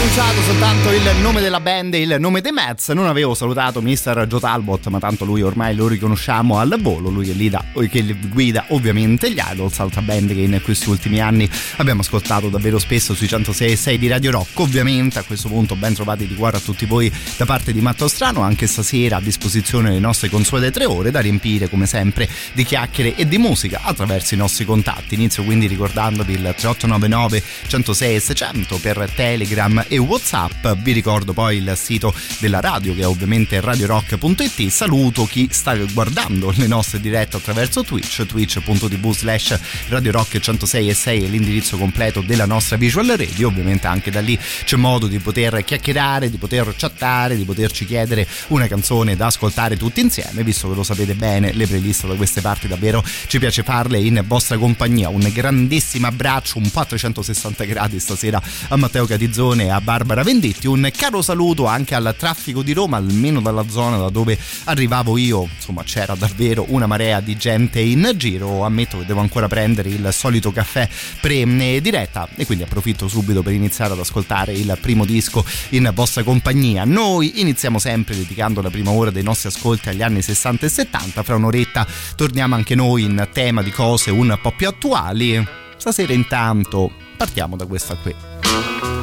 Annunciato soltanto il nome della band e il nome dei Mets. Non avevo salutato Mr. Joe Talbot, ma tanto lui ormai lo riconosciamo al volo. Lui che, lida, che guida ovviamente gli Idols, altra band che in questi ultimi anni abbiamo ascoltato davvero spesso sui 106 di Radio Rock. Ovviamente a questo punto ben trovati di cuore a tutti voi da parte di Matto Strano. Anche stasera a disposizione le nostre consuete tre ore da riempire come sempre di chiacchiere e di musica attraverso i nostri contatti. Inizio quindi ricordandovi il 3899 106 600 per Telegram e Whatsapp. Vi ricordo poi il sito della radio che è ovviamente radiorock.it. Saluto chi sta guardando le nostre dirette attraverso Twitch, twitch.tv slash radiorock 106 e 6 è l'indirizzo completo della nostra visual radio. Ovviamente anche da lì c'è modo di poter chiacchierare, di poter chattare, di poterci chiedere una canzone da ascoltare tutti insieme, visto che lo sapete bene, le playlist da queste parti davvero ci piace farle in vostra compagnia. Un grandissimo abbraccio, un po' a 360 gradi stasera a Matteo Catizzone e a Bar Barbara Venditti. Un caro saluto anche al traffico di Roma, almeno dalla zona da dove arrivavo io. Insomma, c'era davvero una marea di gente in giro. Ammetto che devo ancora prendere il solito caffè pre-diretta e quindi approfitto subito per iniziare ad ascoltare il primo disco in vostra compagnia. Noi iniziamo sempre dedicando la prima ora dei nostri ascolti agli anni 60 e 70. Fra un'oretta torniamo anche noi in tema di cose un po' più attuali. Stasera intanto partiamo da questa qui.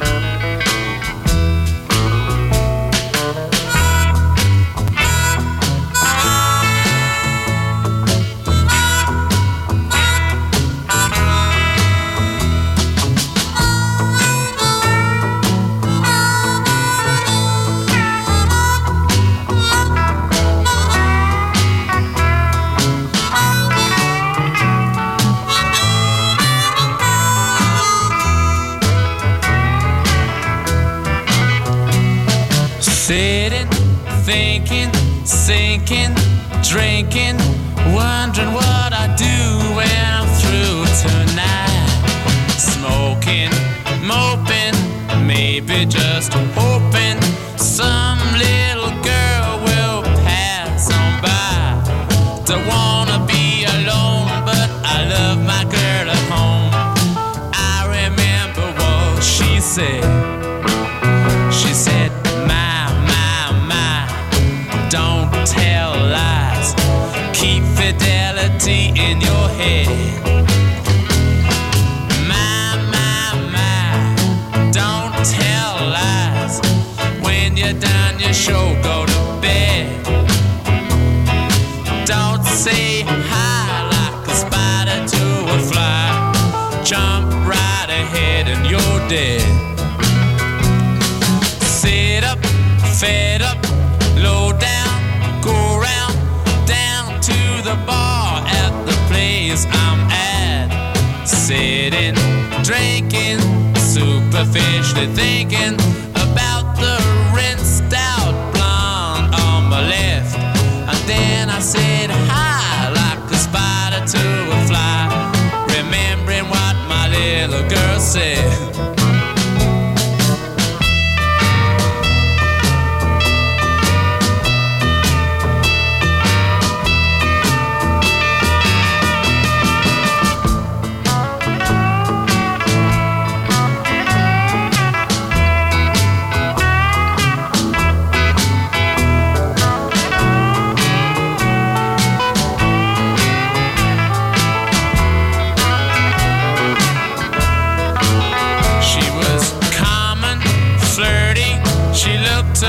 Sinking, drinking, wondering what I do when I'm through tonight. Smoking, moping, maybe just hoping some a fish, they're thinking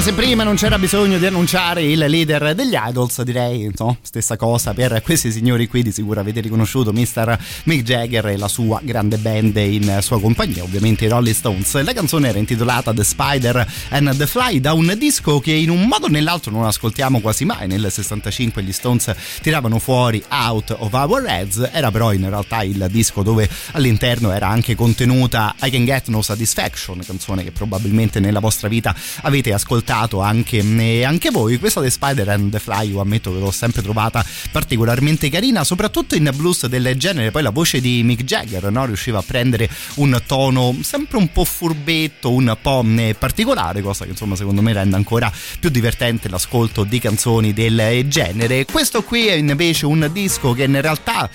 insomma, se prima non c'era bisogno di annunciare il leader degli Idols, direi, no? Stessa cosa per questi signori qui, di sicuro avete riconosciuto Mr. Mick Jagger e la sua grande band in sua compagnia, ovviamente i Rolling Stones. La canzone era intitolata The Spider and the Fly, da un disco che in un modo o nell'altro non ascoltiamo quasi mai. Nel 65 gli Stones tiravano fuori Out of Our Heads, era però in realtà il disco dove all'interno era anche contenuta I Can Get No Satisfaction, canzone che probabilmente nella vostra vita avete ascoltato anche, eh, anche voi. Questa The Spider and the Fly, io ammetto che l'ho sempre trovata particolarmente carina, soprattutto in blues del genere. Poi la voce di Mick Jagger no? riusciva a prendere un tono sempre un po' furbetto, un po' eh, particolare, cosa che insomma secondo me rende ancora più divertente l'ascolto di canzoni del genere. Questo qui è invece un disco che in realtà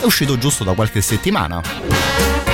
è uscito giusto da qualche settimana.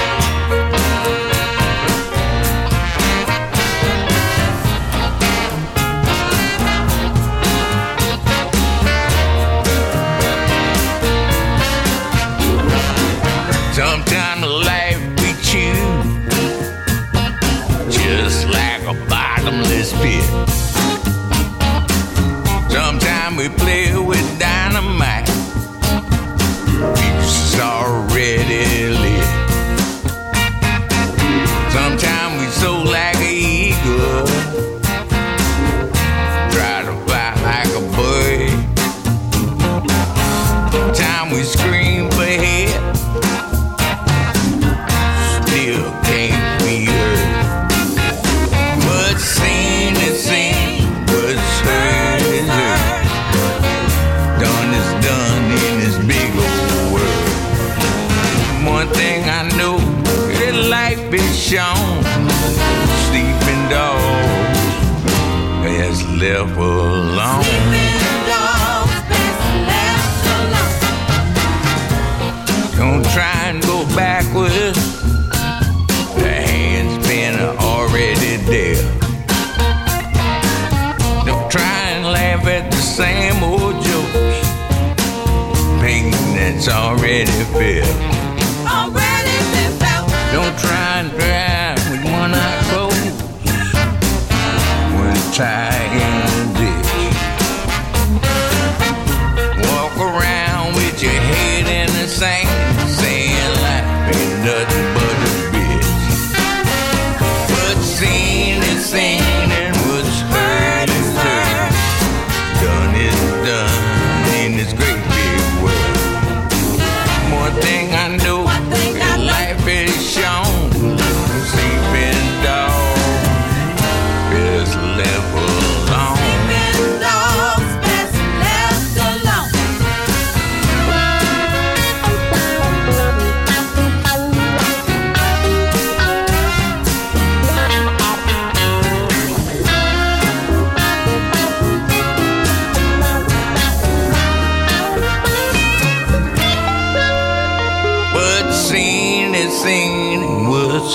Life is shown. Sleeping dogs is left alone. Don't try and go backwards. The hand's been already there. Don't try and laugh at the same old jokes. Pain that's already felt. When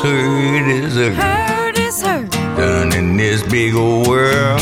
hurt is hurt. Hurt is hurt. Done in this big old world.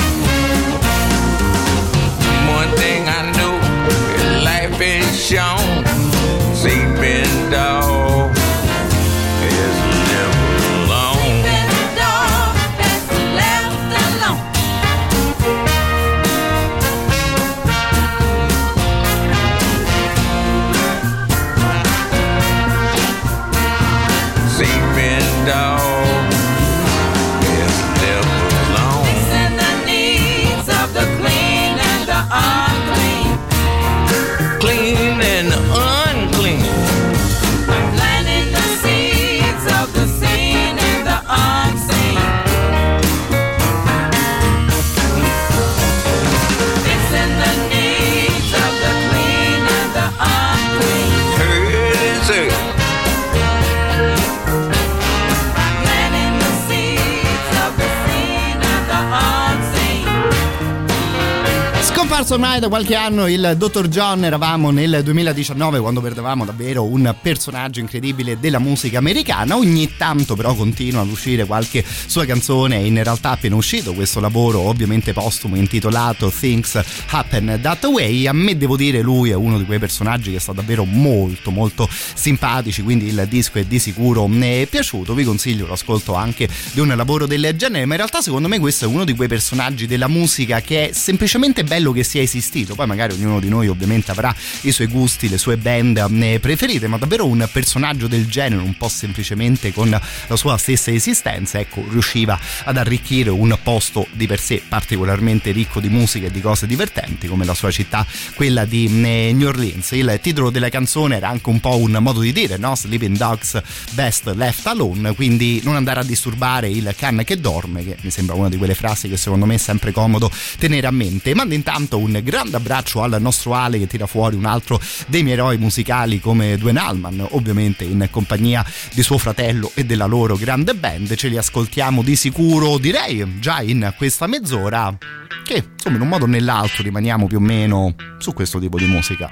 Forse ormai da qualche anno il Dottor John eravamo nel 2019 quando perdevamo davvero un personaggio incredibile della musica americana. Ogni tanto però continua ad uscire qualche sua canzone in realtà appena uscito questo lavoro ovviamente postumo intitolato Things Happen That Way. A me devo dire lui è uno di quei personaggi che sta davvero molto molto simpatici, quindi il disco è di sicuro ne è piaciuto. Vi consiglio l'ascolto anche di un lavoro del genere, ma in realtà secondo me questo è uno di quei personaggi della musica che è semplicemente bello che sia esistito. Poi magari ognuno di noi ovviamente avrà i suoi gusti, le sue band eh, preferite, ma davvero un personaggio del genere, un po' semplicemente con la sua stessa esistenza, ecco, riusciva ad arricchire un posto di per sé particolarmente ricco di musica e di cose divertenti come la sua città, quella di eh, New Orleans. Il titolo della canzone era anche un po' un modo di dire, no? Sleeping Dogs Best Left Alone, quindi non andare a disturbare il can che dorme, che mi sembra una di quelle frasi che secondo me è sempre comodo tenere a mente. Mando intanto un grande abbraccio al nostro Ale che tira fuori un altro dei miei eroi musicali come Dwayne Allman, ovviamente in compagnia di suo fratello e della loro grande band. Ce li ascoltiamo di sicuro, direi già in questa mezz'ora, che insomma in un modo o nell'altro rimaniamo più o meno su questo tipo di musica.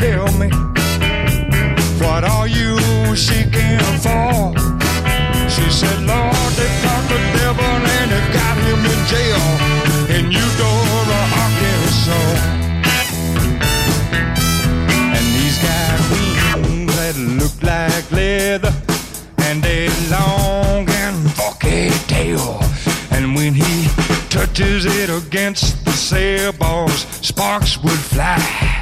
Tell me what are you seeking for? She said, Lord, they got the devil and they got him in jail in Eudora, Arkansas. And he's got wings that look like leather and a long and forky tail. And when he touches it against the sail bars, sparks would fly.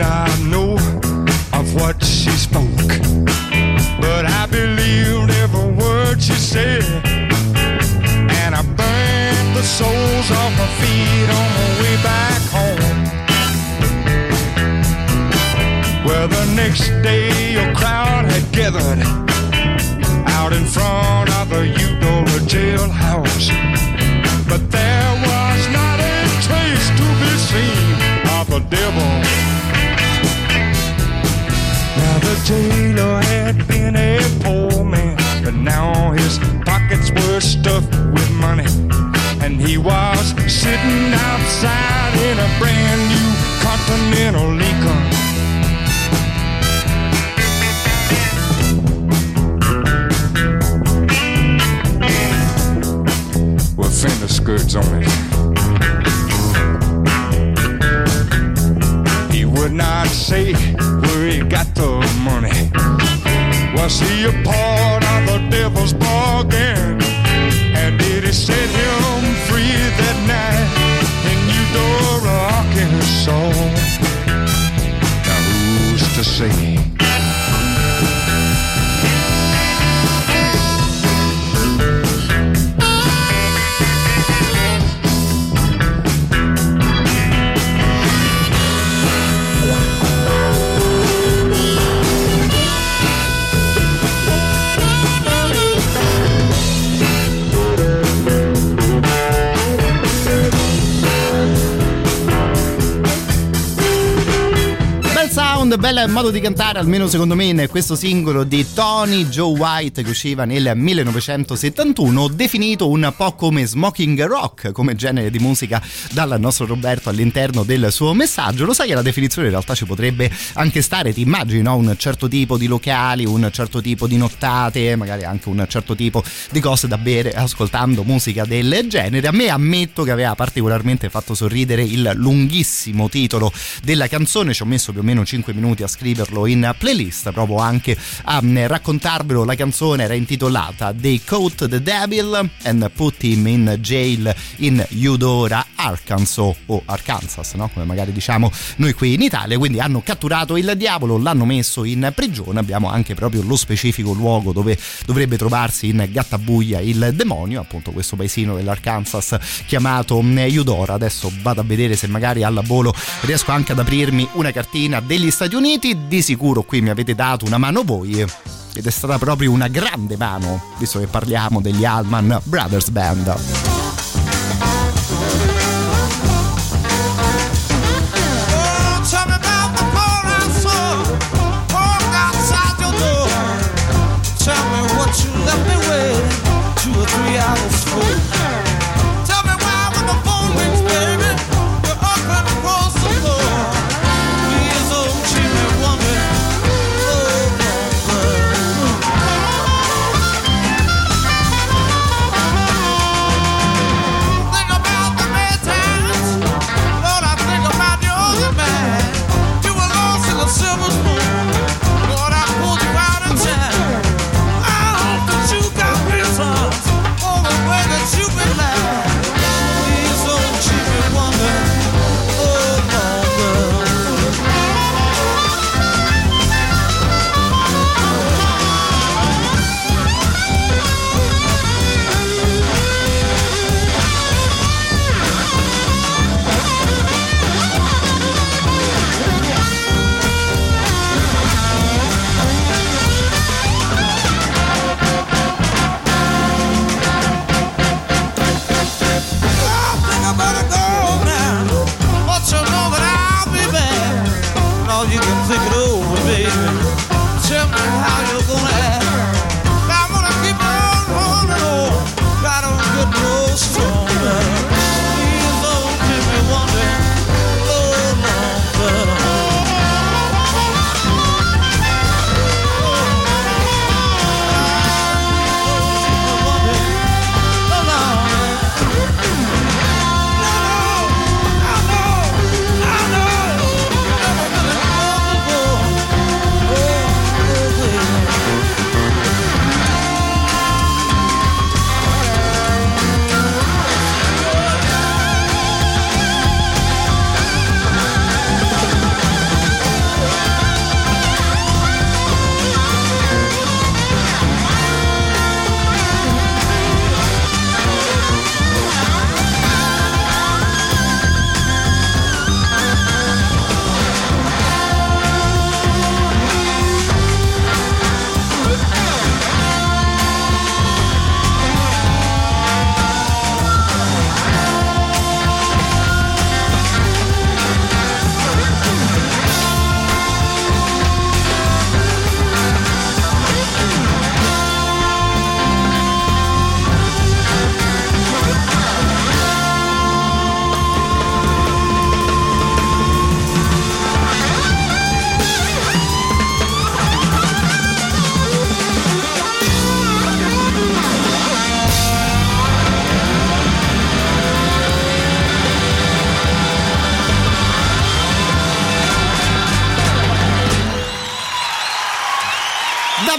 I not know of what she spoke, but I believed every word she said. And I burned the soles off my feet on my way back home. Well, the next day a crowd had gathered out in front of the Eudora jailhouse. But there was not a trace to be seen devil. Now the jailer had been a poor man, but now his pockets were stuffed with money. And he was sitting outside in a brand new Continental Lincoln. With fender skirts on it. Not say where he got the money. Was he a part of the devil's bargain? And did he set him free that night in Eudora, Arkansas? Now who's to say? Bel modo di cantare, almeno secondo me, in questo singolo di Tony Joe White che usciva nel 1971, definito un po' come smoking rock, come genere di musica dal nostro Roberto all'interno del suo messaggio. Lo sai che la definizione in realtà ci potrebbe anche stare, ti immagini no? un certo tipo di locali, un certo tipo di nottate, magari anche un certo tipo di cose da bere ascoltando musica del genere. A me ammetto che aveva particolarmente fatto sorridere il lunghissimo titolo della canzone, ci ho messo più o meno 5 minuti a scriverlo in playlist, provo anche a mm, raccontarvelo. La canzone era intitolata They Caught the Devil and Put Him in Jail in Eudora, Arkansas o Arkansas, no? come magari diciamo noi qui in Italia. Quindi hanno catturato il diavolo, l'hanno messo in prigione. Abbiamo anche proprio lo specifico luogo dove dovrebbe trovarsi in Gattabuia il demonio, appunto questo paesino dell'Arkansas chiamato mm, Eudora. Adesso vado a vedere se magari alla volo riesco anche ad aprirmi una cartina degli Stati Uniti. Di sicuro qui mi avete dato una mano voi ed è stata proprio una grande mano, visto che parliamo degli Allman Brothers Band.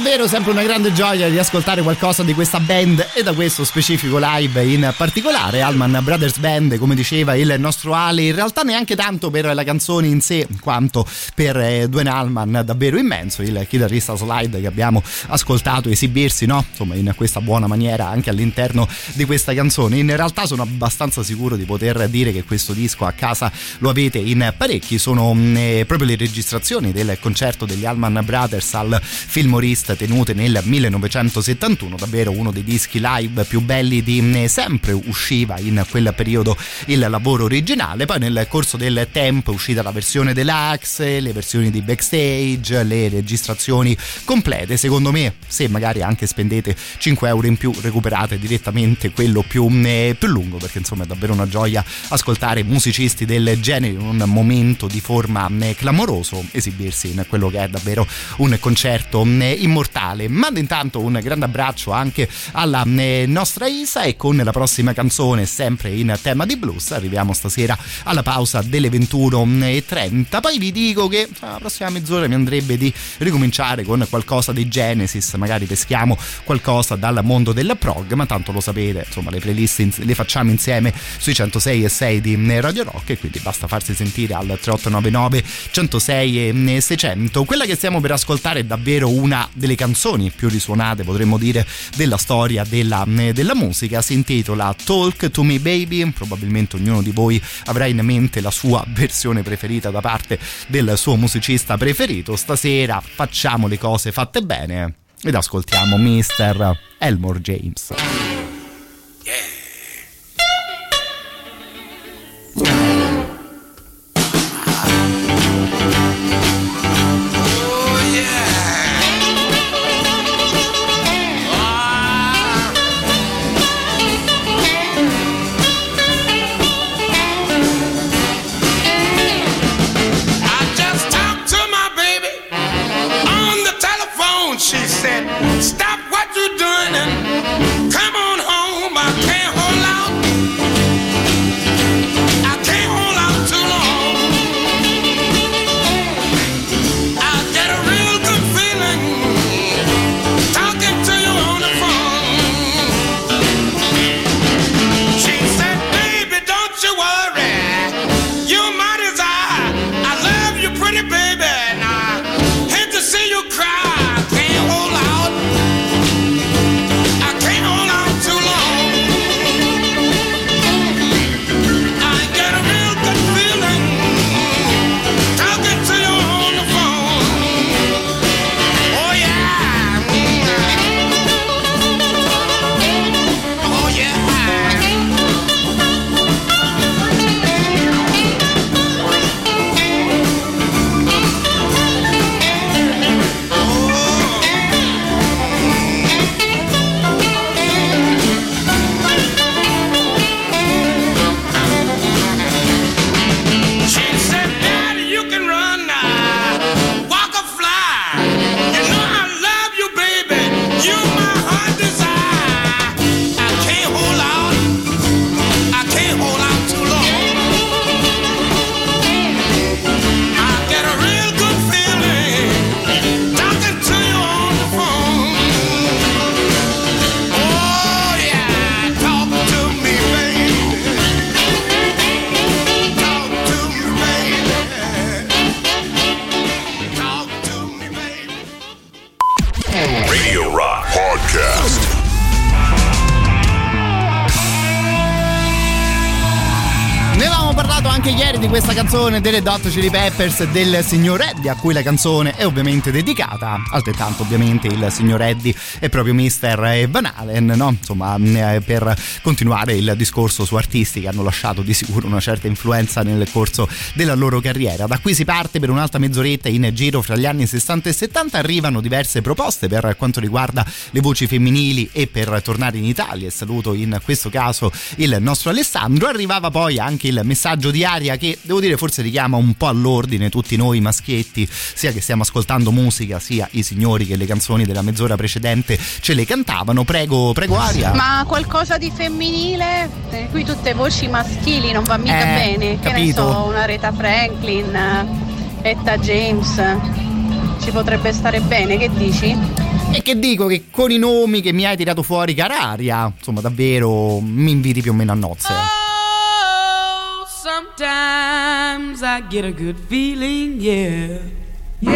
Davvero sempre una grande gioia di ascoltare qualcosa di questa band e da questo specifico live in particolare Alman Brothers Band come diceva il nostro Ale. In realtà neanche tanto per la canzone in sé quanto per eh, Dwayne Allman davvero immenso il chitarrista slide che abbiamo ascoltato esibirsi no? insomma in questa buona maniera anche all'interno di questa canzone. In realtà sono abbastanza sicuro di poter dire che questo disco a casa lo avete in parecchi. Sono mh, eh, proprio le registrazioni del concerto degli Allman Brothers al Fillmore East tenute nel 1971, davvero uno dei dischi live più belli di sempre usciva in quel periodo il lavoro originale, poi nel corso del tempo è uscita la versione deluxe, le versioni di backstage, le registrazioni complete, secondo me se magari anche spendete 5 euro in più recuperate direttamente quello più, più lungo perché insomma è davvero una gioia ascoltare musicisti del genere in un momento di forma clamoroso esibirsi in quello che è davvero un concerto immortale mando intanto un grande abbraccio anche alla nostra Isa e con la prossima canzone sempre in tema di blues arriviamo stasera alla pausa delle 21.30 poi vi dico che la prossima mezz'ora mi andrebbe di ricominciare con qualcosa di Genesis magari peschiamo qualcosa dal mondo del prog ma tanto lo sapete insomma le playlist le facciamo insieme sui 106 e 6 di Radio Rock e quindi basta farsi sentire al 3899 106 e 600 quella che stiamo per ascoltare è davvero una delle canzoni più risuonate potremmo dire della storia della, della musica si intitola Talk to Me Baby probabilmente ognuno di voi avrà in mente la sua versione preferita da parte del suo musicista preferito stasera facciamo le cose fatte bene ed ascoltiamo Mr. Elmore James. Canzone delle Dot Chili Peppers del signor Eddie, a cui la canzone è ovviamente dedicata. Altrettanto, ovviamente, il signor Eddie è proprio Mr. Van Halen, no? Insomma, eh, per continuare il discorso su artisti che hanno lasciato di sicuro una certa influenza nel corso della loro carriera. Da qui si parte per un'altra mezz'oretta in giro fra gli anni 60 e 70. Arrivano diverse proposte per quanto riguarda le voci femminili e per tornare in Italia. Saluto in questo caso il nostro Alessandro. Arrivava poi anche il messaggio di Aria che devo dire forse richiama un po' all'ordine tutti noi maschietti, sia che stiamo ascoltando musica, sia i signori che le canzoni della mezz'ora precedente ce le cantavano. Prego, prego Aria. Ma qualcosa di femminile? Eh, qui tutte voci maschili non va mica Eh, bene. Che ne capito. so, una Reta Franklin, Etta James. Ci potrebbe stare bene, che dici? E che dico che con i nomi che mi hai tirato fuori, cara Aria, insomma davvero mi inviti più o meno a nozze. Sometimes I get a good feeling, yeah. Yeah.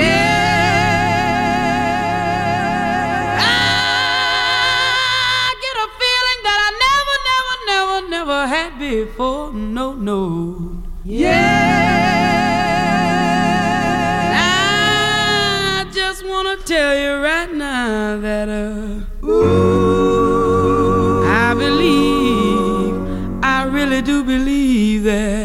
I get a feeling that I never, never, never, never had before. No, no. Yeah. I just want to tell you right now that, uh, ooh, I believe, I really do believe that.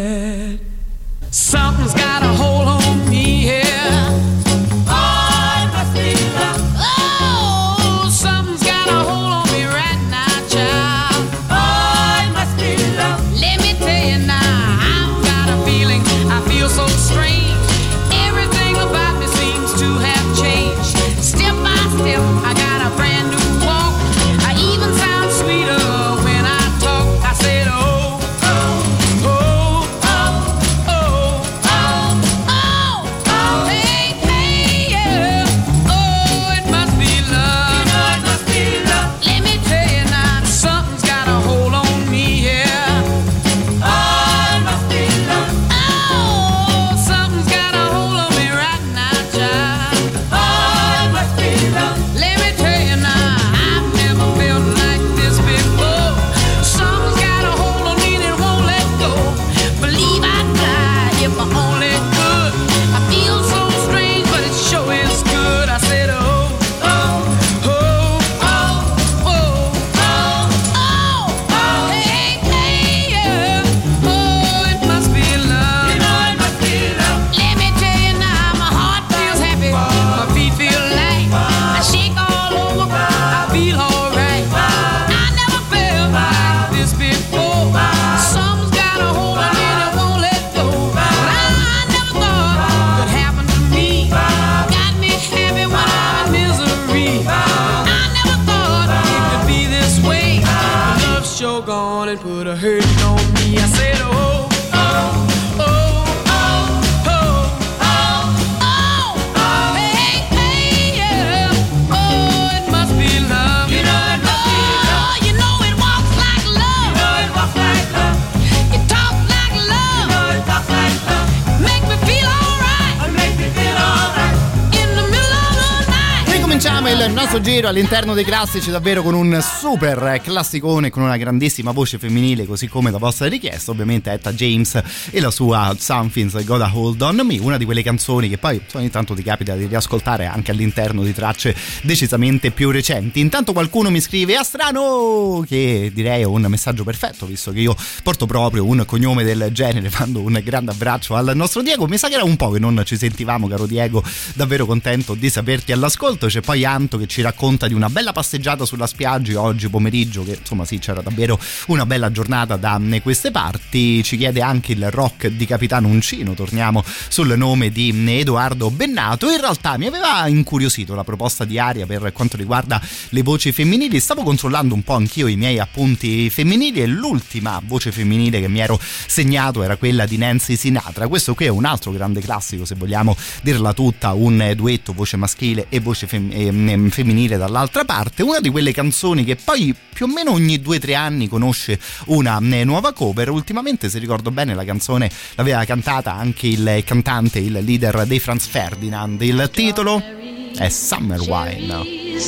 Giro all'interno dei classici davvero con un super classicone con una grandissima voce femminile così come da vostra richiesta ovviamente Etta James e la sua Something's Gotta Hold On Me una di quelle canzoni che poi ogni tanto ti capita di riascoltare anche all'interno di tracce decisamente più recenti. Intanto qualcuno mi scrive a strano che direi è un messaggio perfetto visto che io porto proprio un cognome del genere mando un grande abbraccio al nostro Diego. Mi sa che era un po' che non ci sentivamo caro Diego davvero contento di saperti all'ascolto. C'è poi Anto che ci racconta di una bella passeggiata sulla spiaggia oggi pomeriggio che insomma sì c'era davvero una bella giornata da queste parti. Ci chiede anche il rock di Capitano Uncino. Torniamo sul nome di Edoardo Bennato. In realtà mi aveva incuriosito la proposta di Aria per quanto riguarda le voci femminili. Stavo controllando un po' anch'io i miei appunti femminili e l'ultima voce femminile che mi ero segnato era quella di Nancy Sinatra. Questo qui è un altro grande classico se vogliamo dirla tutta un duetto voce maschile e voce fem- ehm, femminile dall'altra parte una di quelle canzoni che poi più o meno ogni due o tre anni conosce una eh, nuova cover. Ultimamente se ricordo bene la canzone l'aveva cantata anche il cantante il leader dei Franz Ferdinand. Il titolo è Summer Wine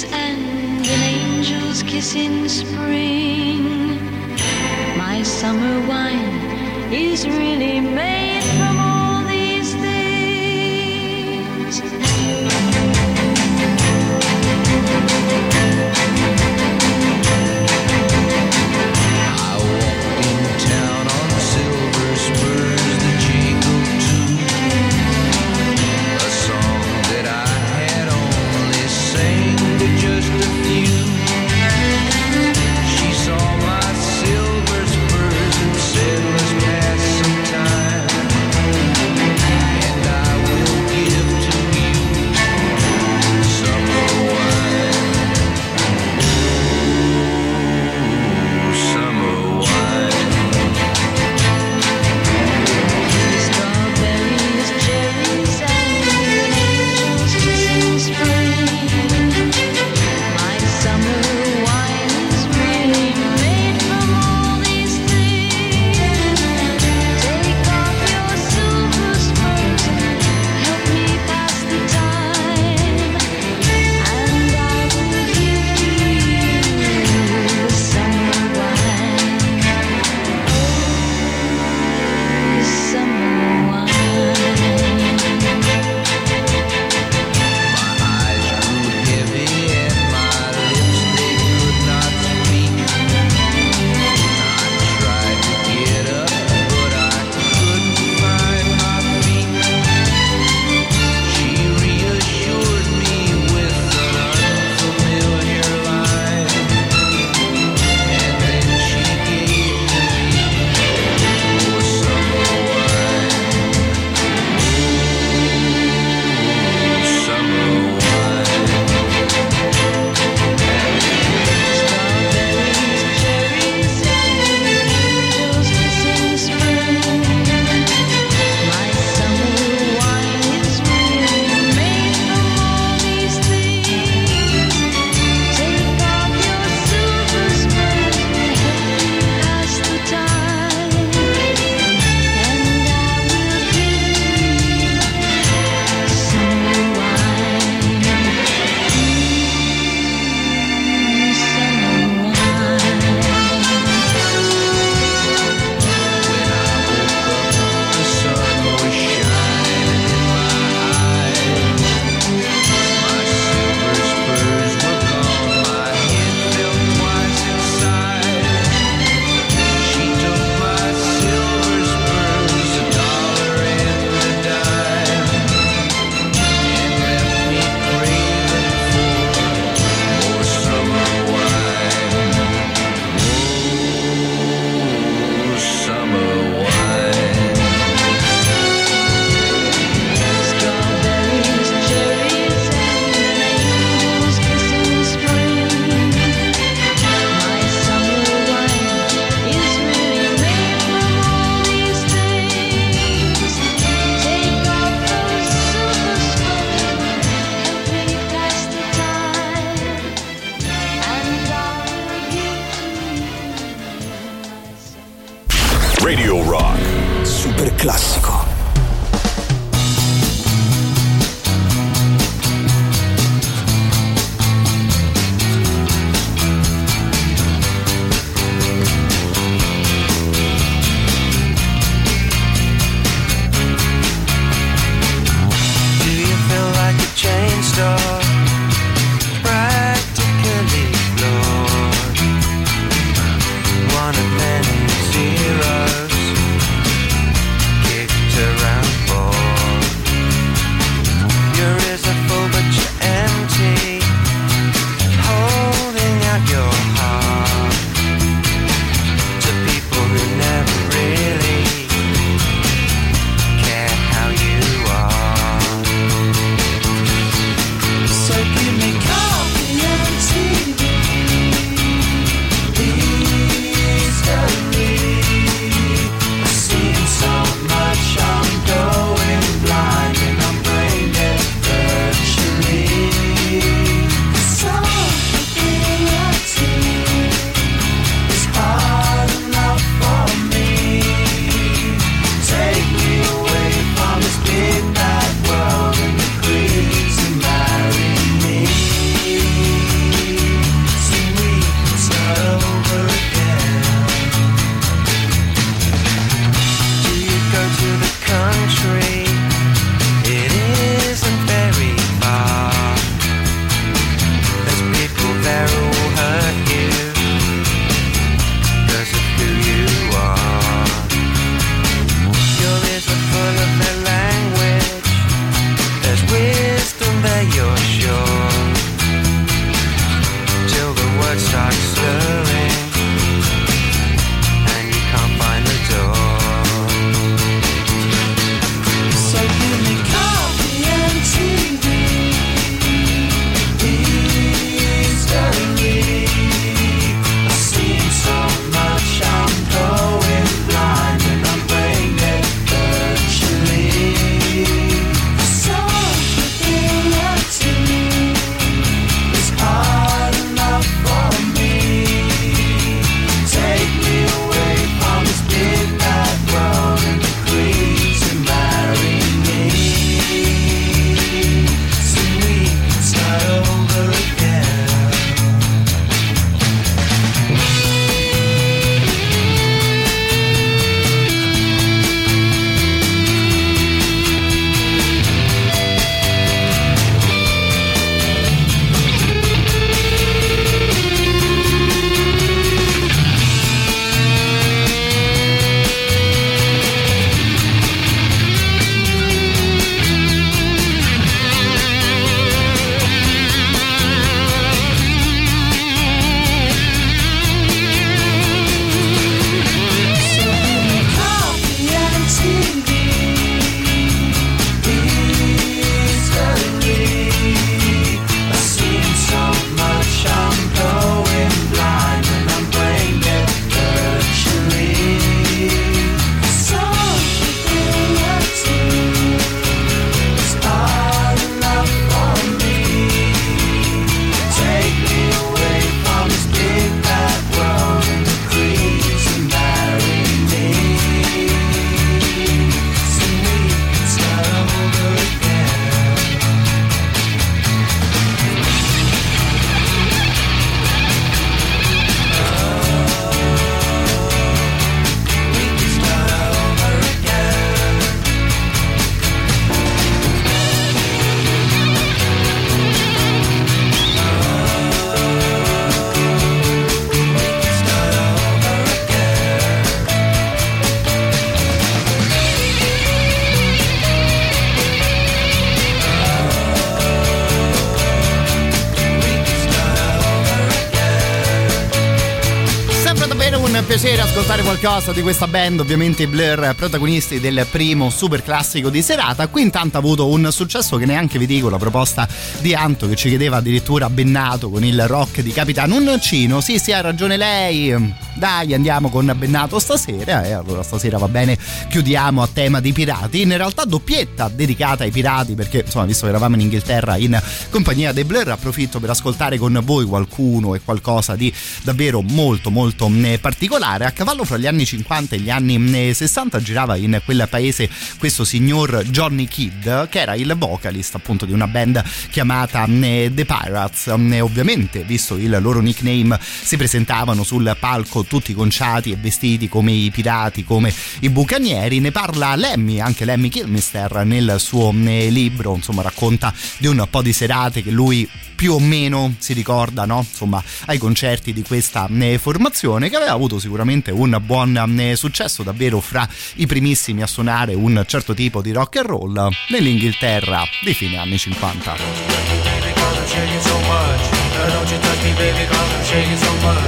qualcosa di questa band, ovviamente i Blur protagonisti del primo super classico di serata. Qui intanto ha avuto un successo che neanche vi dico, la proposta di Anto che ci chiedeva addirittura Bennato con il rock di Capitano Uncino. Sì, sì, ha ragione lei. Dai, andiamo con Bennato stasera. E allora stasera va bene, chiudiamo a tema di pirati. In realtà doppietta dedicata ai pirati perché insomma, visto che eravamo in Inghilterra in compagnia dei Blur, approfitto per ascoltare con voi qualcuno e qualcosa di davvero molto molto eh, particolare a cavallo fra gli anni 50 e gli anni eh, 60 girava in quel paese questo signor Johnny Kidd, che era il vocalist appunto di una band chiamata eh, The Pirates. Eh, ovviamente, visto il loro nickname, si presentavano sul palco tutti conciati e vestiti come i pirati, come i bucanieri. Ne parla Lemmy, anche Lemmy Kilmister nel suo eh, libro, insomma, racconta di un po' di serate che lui più o meno si ricorda, no? Insomma, ai concerti di questa eh, formazione che aveva avuto sicuramente un buon eh, successo, davvero fra i primissimi a suonare un certo tipo di rock and roll nell'Inghilterra dei fine anni 50.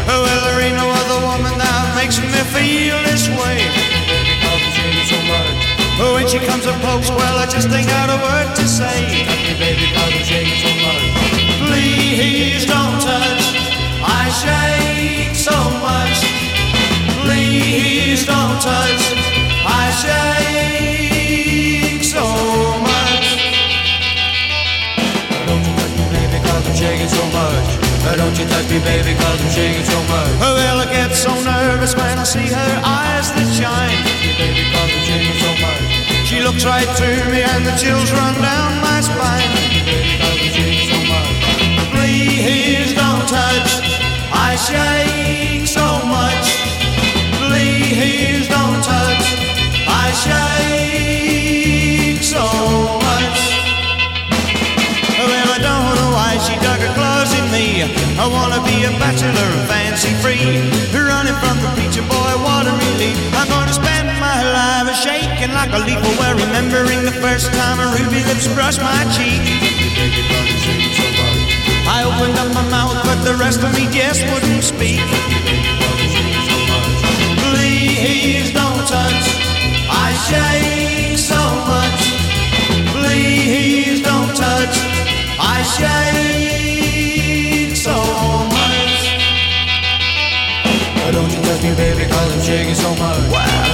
Well, there ain't no other woman that makes me feel this way. baby, 'cause I'm shaking so much. Oh, when she comes up close, well, I just ain't got a word to say. Touch me, baby, i I'm shaking so much. Please don't touch. I shake so much. Please don't touch. I shake Uh, Don't you touch me, baby, cause I'm shaking so much. Well, I get so nervous when I see her eyes that shine. Baby, cause I'm shaking so much. She looks right through me and the chills run down my spine. Baby, cause I'm shaking so much. Please don't touch. I shake so much. Please don't touch. I shake I wanna be a bachelor, fancy free. Running from the preacher boy, what a relief. I'm gonna spend my life shaking like a leaf. Well, remembering the first time a ruby lips brushed my cheek. I opened up my mouth, but the rest of me just wouldn't speak. Please don't touch. I shake so much. Please don't touch. I shake so Don't you touch me, baby, cause I'm shaking so much. Well,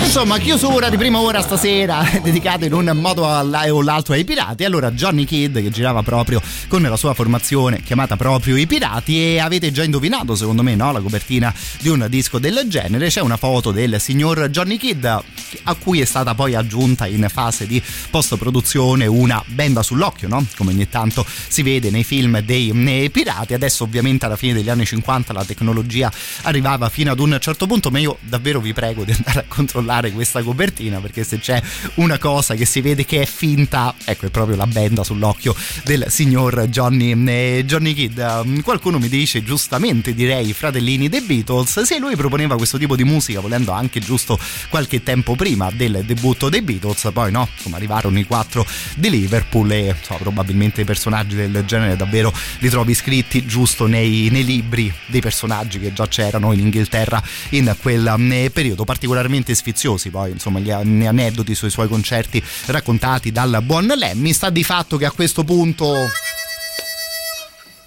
Insomma, chiusura di prima ora stasera dedicata in un modo o l'altro ai pirati. Allora, Johnny Kidd che girava proprio con la sua formazione chiamata proprio I Pirati e avete già indovinato, secondo me, no? la copertina di un disco del genere. C'è una foto del signor Johnny Kidd a cui è stata poi aggiunta in fase di post-produzione una benda sull'occhio, no? Come ogni tanto si vede nei film dei pirati. Adesso, ovviamente, alla fine degli anni 50 la tecnologia arrivava fino ad un certo punto, ma io davvero vi prego di andare a controllare questa copertina perché se c'è una cosa che si vede che è finta, ecco è proprio la benda sull'occhio del signor Johnny, eh, Johnny Kidd. Um, Qualcuno mi dice giustamente direi fratellini dei Beatles, se lui proponeva questo tipo di musica volendo anche giusto qualche tempo prima del debutto dei Beatles, poi no, insomma arrivarono i quattro di Liverpool e insomma, probabilmente i personaggi del genere davvero li trovi scritti giusto nei, nei libri dei personaggi che già c'erano in Inghilterra in quel eh, periodo particolarmente sfiziosi poi insomma gli an- aneddoti sui suoi concerti raccontati dal buon Lemmy sta di fatto che a questo punto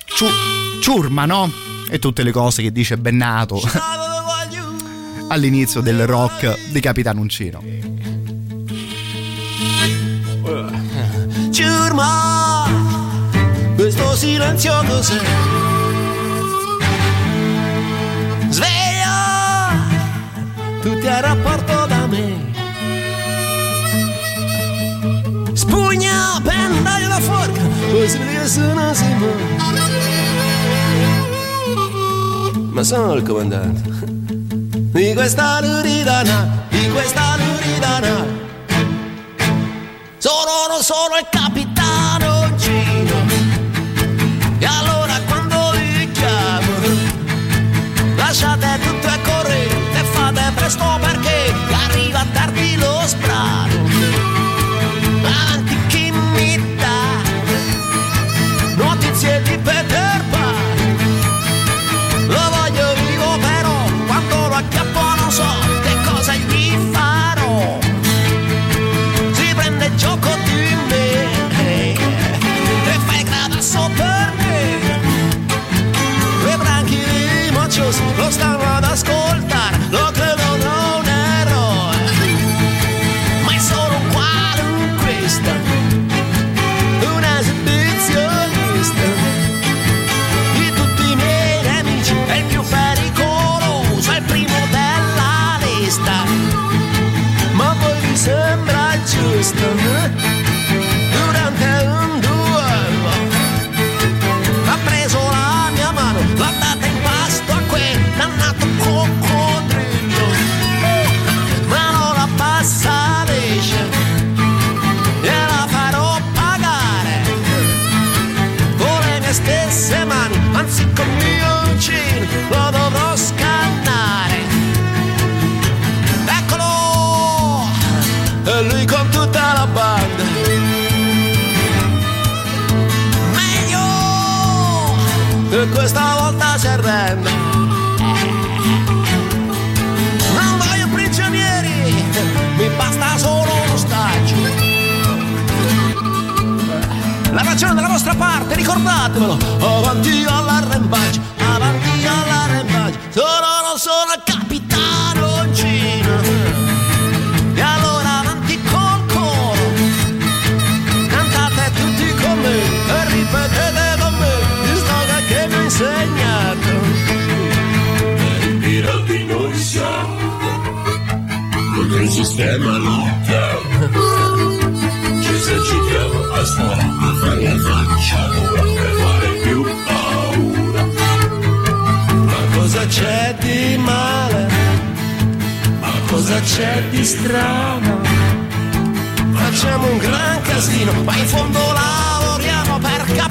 ciu- ciurma no? e tutte le cose che dice Bennato all'inizio del rock di Capitano Uncino Ciurma, questo silenzio cos'è? Tutti a rapporto da me. Spugna, pendaglio la forca, vede che sono Simone. Ma sono il comandante di questa luridana, di questa luridana. Sono, non sono il capitano Gino. E allora quando vi chiamo, lasciate vostra parte, ricordatevelo. Avanti all'arrembaggio, avanti all'arrembaggio. Sono, non sono il capitano Gino. E allora avanti col coro. Cantate tutti con me e ripetete con me il slogan che mi ha insegnato. I pirati noi siamo contro il sistema ci Ma cosa c'è di male? Ma cosa c'è di strano? Facciamo un gran casino, ma in fondo lavoriamo per capitano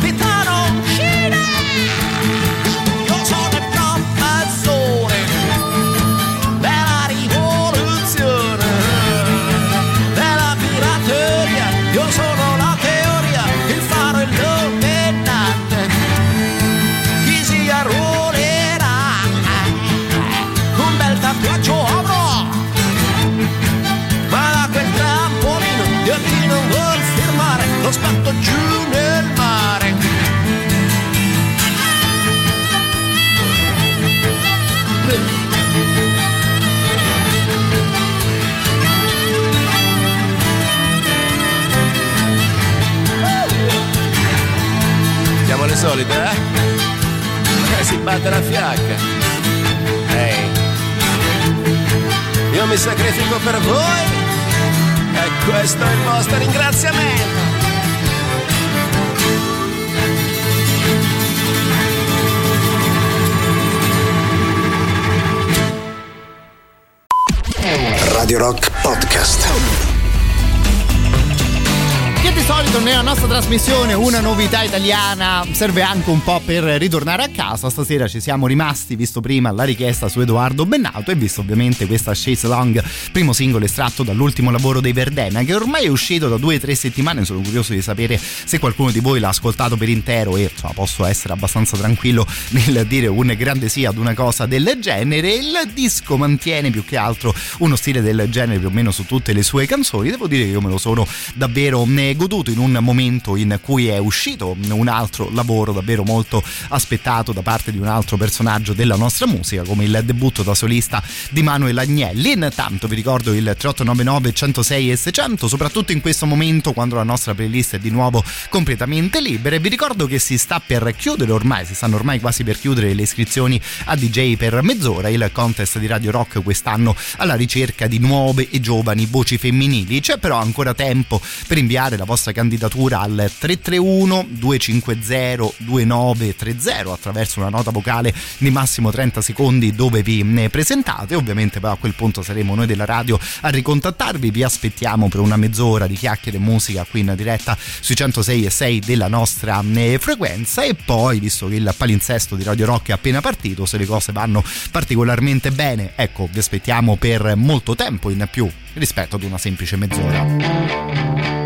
nostra trasmissione una novità italiana serve anche un po' per ritornare a casa. Stasera ci siamo rimasti, visto prima la richiesta su Edoardo Bennato e visto ovviamente questa Chase Long, primo singolo estratto dall'ultimo lavoro dei Verdena, che ormai è uscito da due o tre settimane. Sono curioso di sapere se qualcuno di voi l'ha ascoltato per intero e insomma, posso essere abbastanza tranquillo nel dire un grande sì ad una cosa del genere. Il disco mantiene più che altro uno stile del genere più o meno su tutte le sue canzoni. Devo dire che io me lo sono davvero eh, goduto in un momento in cui è uscito un altro lavoro davvero molto aspettato da parte di un altro personaggio della nostra musica come il debutto da solista di Manuel Agnelli. Intanto vi ricordo il 3899 106 e 600 soprattutto in questo momento quando la nostra playlist è di nuovo completamente libera. E vi ricordo che si sta per chiudere ormai si stanno ormai quasi per chiudere le iscrizioni a DJ per mezz'ora il contest di Radio Rock quest'anno alla ricerca di nuove e giovani voci femminili. C'è però ancora tempo per inviare la vostra candidatura al 331 250 2930 attraverso una nota vocale di massimo 30 secondi dove vi ne presentate. Ovviamente poi a quel punto saremo noi della radio a ricontattarvi. Vi aspettiamo per una mezz'ora di chiacchiere e musica qui in diretta sui 106 e 6 della nostra eh, frequenza e poi visto che il palinsesto di Radio Rock è appena partito, se le cose vanno particolarmente bene, ecco, vi aspettiamo per molto tempo in più rispetto ad una semplice mezz'ora.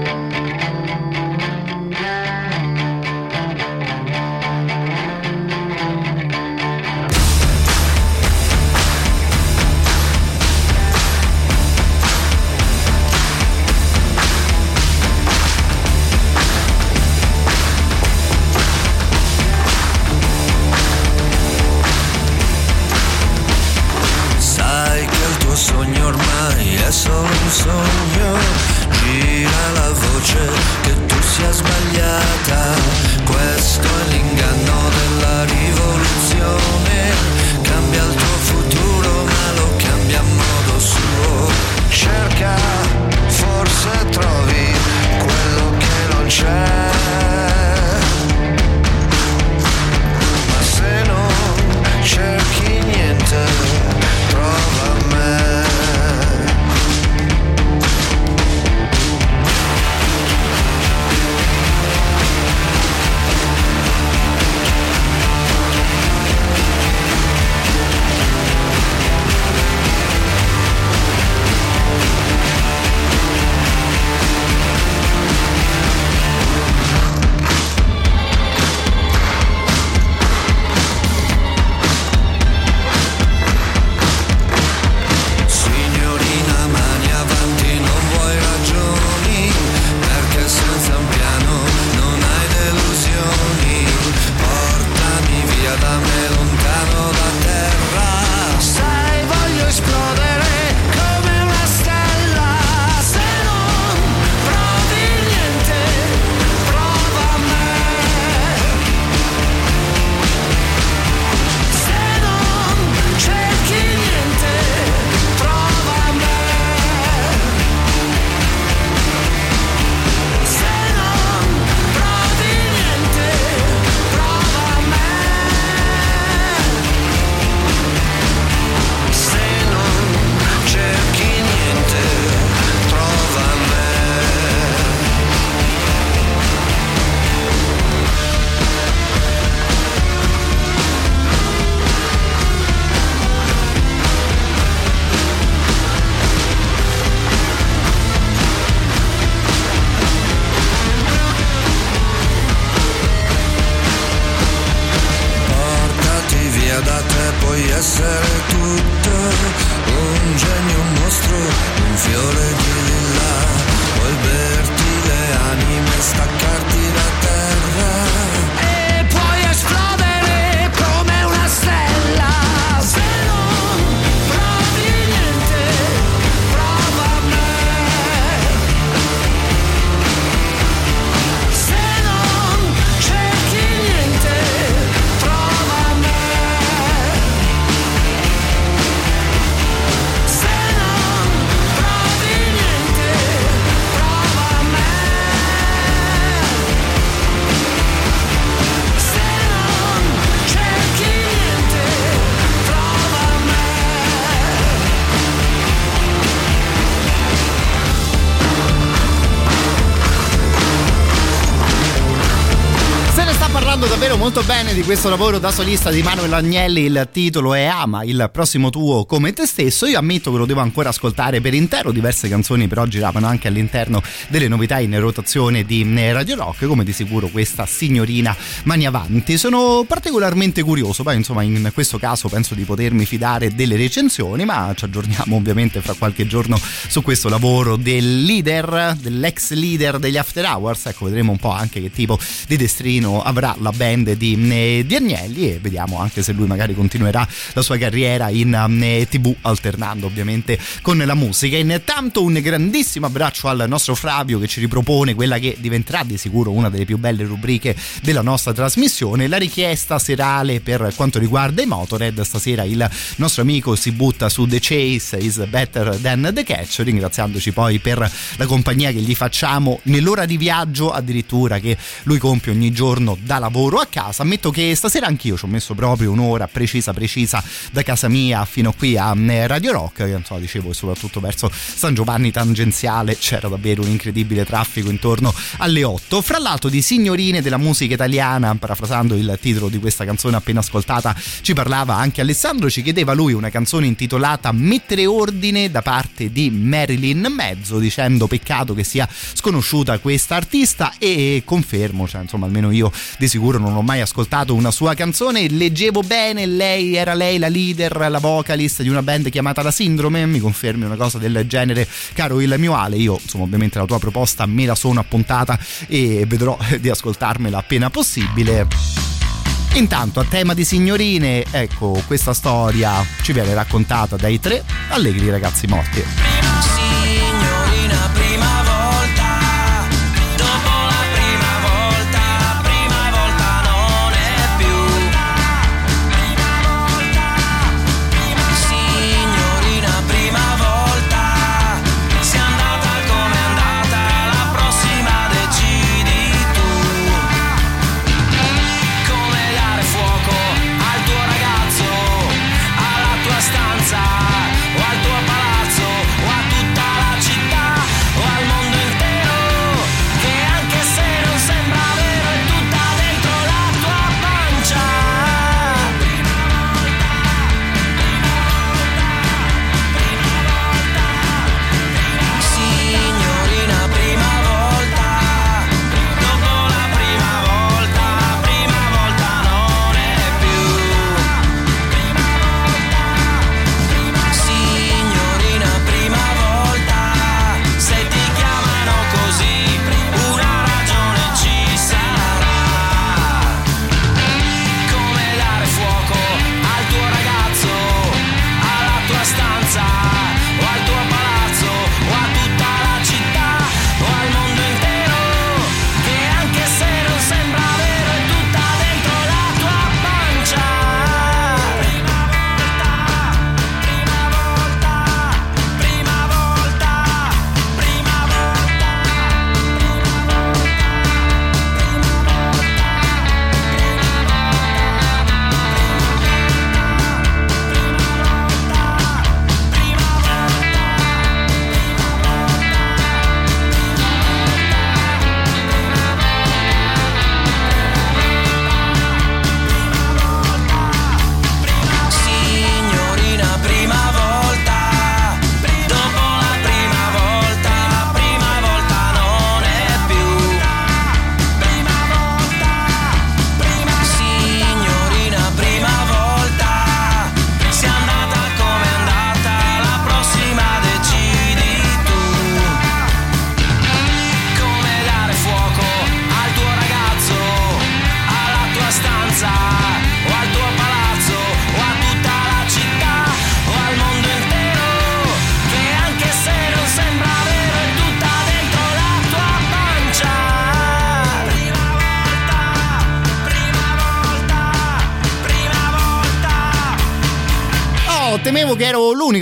Molto bene di questo lavoro da solista di Manuel Agnelli, il titolo è Ama, il prossimo tuo come te stesso. Io ammetto che lo devo ancora ascoltare per intero, diverse canzoni però giravano anche all'interno delle novità in rotazione di eh, Radio Rock, come di sicuro questa signorina Mani Avanti. Sono particolarmente curioso, poi insomma in questo caso penso di potermi fidare delle recensioni, ma ci aggiorniamo ovviamente fra qualche giorno su questo lavoro del leader, dell'ex leader degli After Hours, ecco vedremo un po' anche che tipo di destrino avrà la band di, eh, di Agnelli e vediamo anche se lui magari continuerà la sua carriera in eh, tv alternando ovviamente con la musica. Intanto un grandissimo abbraccio al nostro Flavio che ci ripropone quella che diventerà di sicuro una delle più belle rubriche della nostra trasmissione, la richiesta serale per quanto riguarda i Motorhead. Stasera il nostro amico si butta su The Chase is better than the catch, ringraziandoci poi per la compagnia che gli facciamo nell'ora di viaggio addirittura che lui compie ogni giorno da lavoro a casa. Ammetto che stasera anch'io ci ho messo proprio un'ora precisa precisa da casa mia fino qui a eh, Radio Rock, che non so, dicevo soprattutto verso San Giovanni tangenziale c'era davvero un incredibile traffico intorno alle 8. Fra l'altro di signorine della musica italiana, parafrasando il titolo di questa canzone appena ascoltata, ci parlava anche Alessandro, ci chiedeva lui una canzone intitolata Mettere ordine da parte di Marilyn Mezzo, dicendo peccato che sia sconosciuta questa artista e confermo, cioè insomma almeno io di sicuro non ho mai ascoltato una sua canzone, leggevo bene, lei era lei la leader, la vocalist di una band chiamata La Sindrome, mi confermi una cosa del genere, caro il mio Ale, io insomma ovviamente la tua proposta me la sono appuntata e vedrò di ascoltarmela appena possibile. Intanto a tema di signorine, ecco, questa storia ci viene raccontata dai tre allegri ragazzi morti.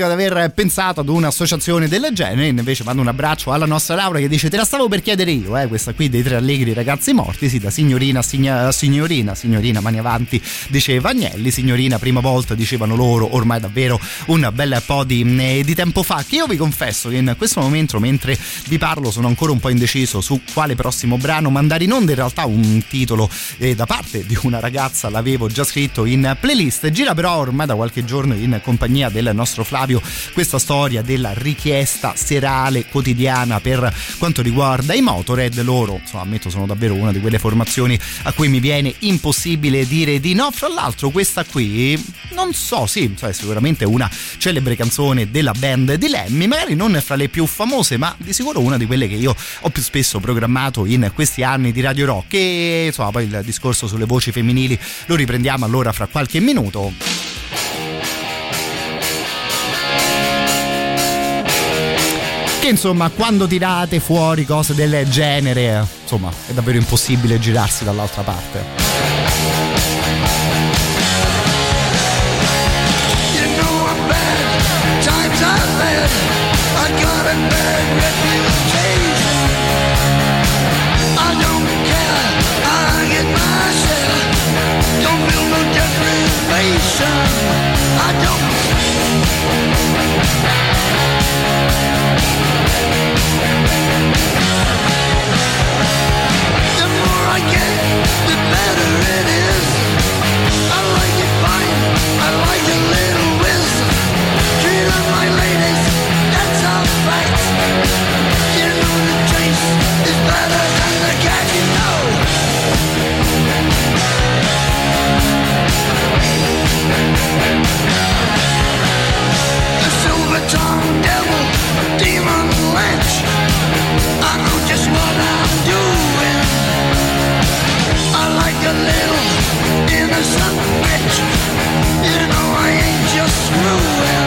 L'unico ad aver pensato ad un'associazione del genere. Invece mando un abbraccio alla nostra Laura che dice: Te la stavo per chiedere io, eh, questa qui dei tre allegri ragazzi morti. Sì, da signorina signa- signorina, signorina, mani avanti, diceva Agnelli. Signorina, prima volta dicevano loro, ormai davvero un bel po' di, eh, di tempo fa. Che io vi confesso che in questo momento, mentre vi parlo, sono ancora un po' indeciso su quale prossimo brano mandare in onda. In realtà, un titolo eh, da parte di una ragazza l'avevo già scritto in playlist. Gira però ormai da qualche giorno in compagnia del nostro Flavio questa storia della richiesta serale quotidiana per quanto riguarda i Motorhead. Loro insomma ammetto sono davvero una di quelle formazioni a cui mi viene impossibile dire di no. Fra l'altro questa qui non so sì cioè, sicuramente una celebre canzone della band di Lemmy magari non fra le più famose ma di sicuro una di quelle che io ho più spesso programmato in questi anni di Radio Rock. E insomma poi il discorso sulle voci femminili lo riprendiamo allora fra qualche minuto che insomma quando tirate fuori cose del genere insomma è davvero impossibile girarsi dall'altra parte innocent bitch. You know I ain't just screwing.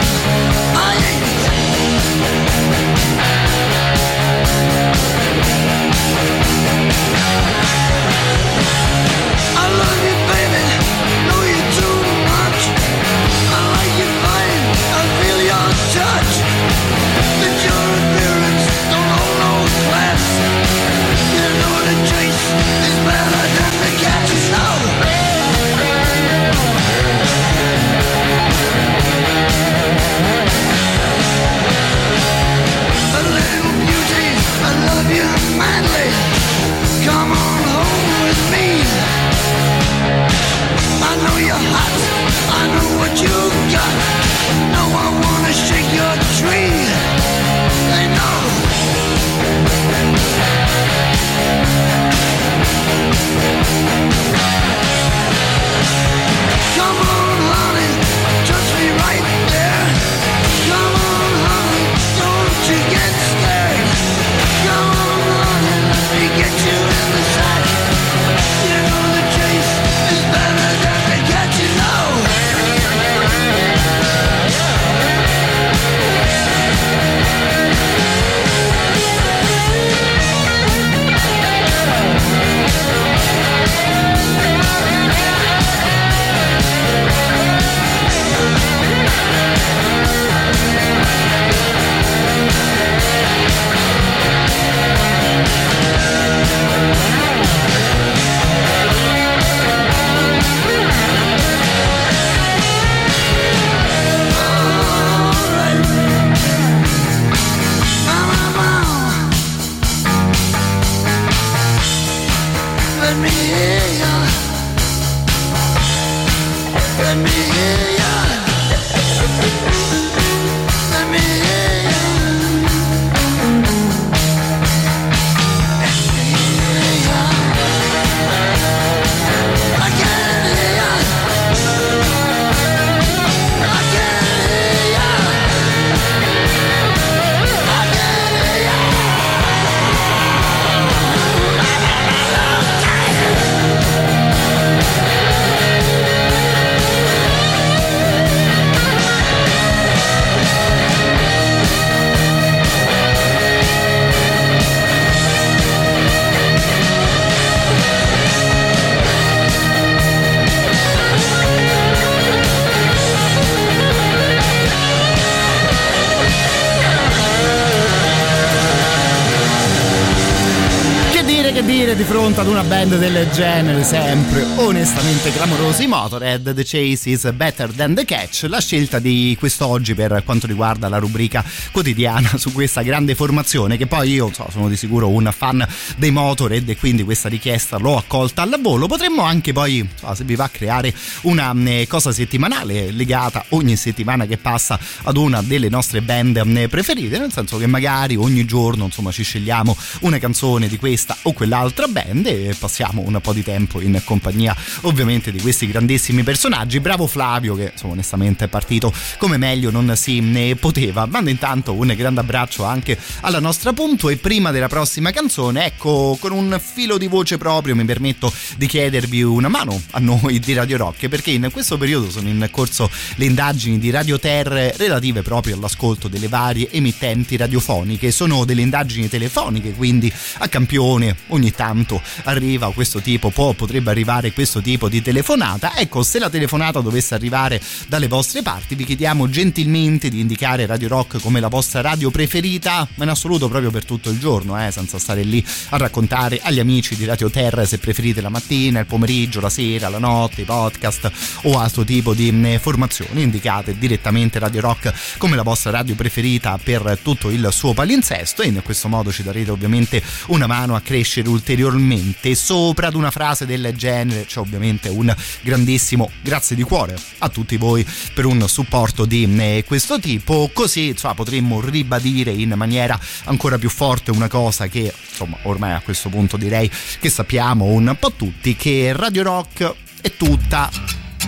Fronte ad una band del genere sempre onestamente clamorosi. Motorhead The Chase is better than the catch. La scelta di quest'oggi per quanto riguarda la rubrica quotidiana su questa grande formazione che poi io so, sono di sicuro un fan dei Motorhead e quindi questa richiesta l'ho accolta al volo. Potremmo anche poi so, se vi va a creare una eh, cosa settimanale legata ogni settimana che passa ad una delle nostre band eh, preferite nel senso che magari ogni giorno insomma ci scegliamo una canzone di questa o quell'altra band e passiamo un po' di tempo in compagnia ovviamente di questi grandissimi personaggi. Bravo Flavio che insomma, onestamente è partito come meglio non si ne poteva. Mando intanto un grande abbraccio anche alla nostra punto e prima della prossima canzone, ecco, con un filo di voce proprio mi permetto di chiedervi una mano a noi di Radio Rock perché in questo periodo sono in corso le indagini di Radio Terre relative proprio all'ascolto delle varie emittenti radiofoniche. Sono delle indagini telefoniche, quindi a campione ogni tanto arriva questo tipo, può, potrebbe arrivare questo tipo di telefonata. Ecco, se la telefonata dovesse arrivare dalle vostre parti, vi chiediamo gentilmente di indicare Radio Rock come la vostra radio preferita, ma in assoluto proprio per tutto il giorno, eh, senza stare lì a raccontare agli amici di Radio Terra se preferite la mattina, il pomeriggio, la sera, la notte, i podcast o altro tipo di mm, formazioni. Indicate direttamente Radio Rock come la vostra radio preferita per tutto il suo palinsesto e in questo modo ci darete ovviamente una mano a crescere ulteriormente. Sopra ad una frase del genere c'è ovviamente un grandissimo grazie di cuore a tutti voi per un supporto di eh, questo tipo, così insomma, potremmo ribadire in maniera ancora più forte una cosa che insomma ormai a questo punto direi che sappiamo un po' tutti che Radio Rock è tutta,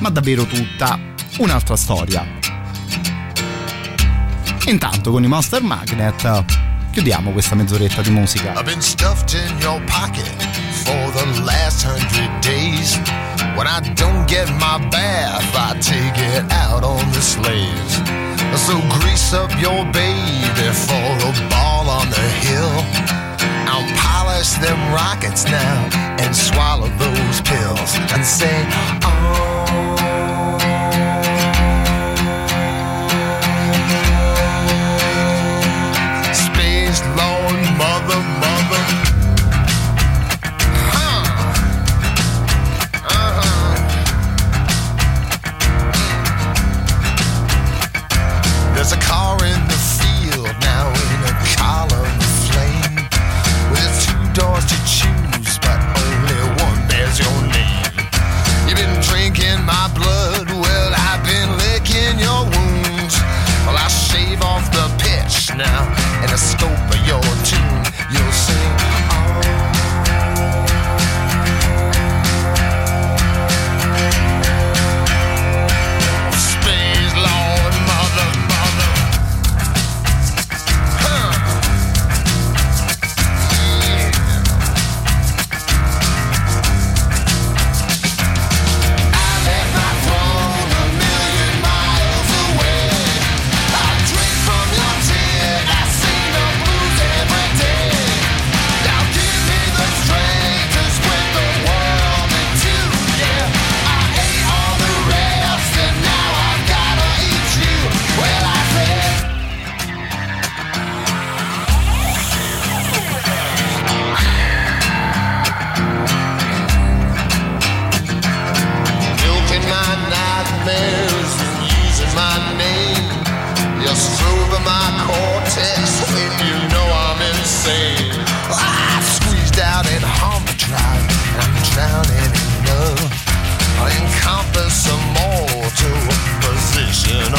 ma davvero tutta, un'altra storia. Intanto con i Monster Magnet chiudiamo questa mezz'oretta di musica. I've been stuffed in your pocket for the last hundred days. When I don't get my bath, I take it out on the slaves. So grease up your baby for a ball on the hill. I'll polish them rockets now and swallow those pills and say, oh. you know.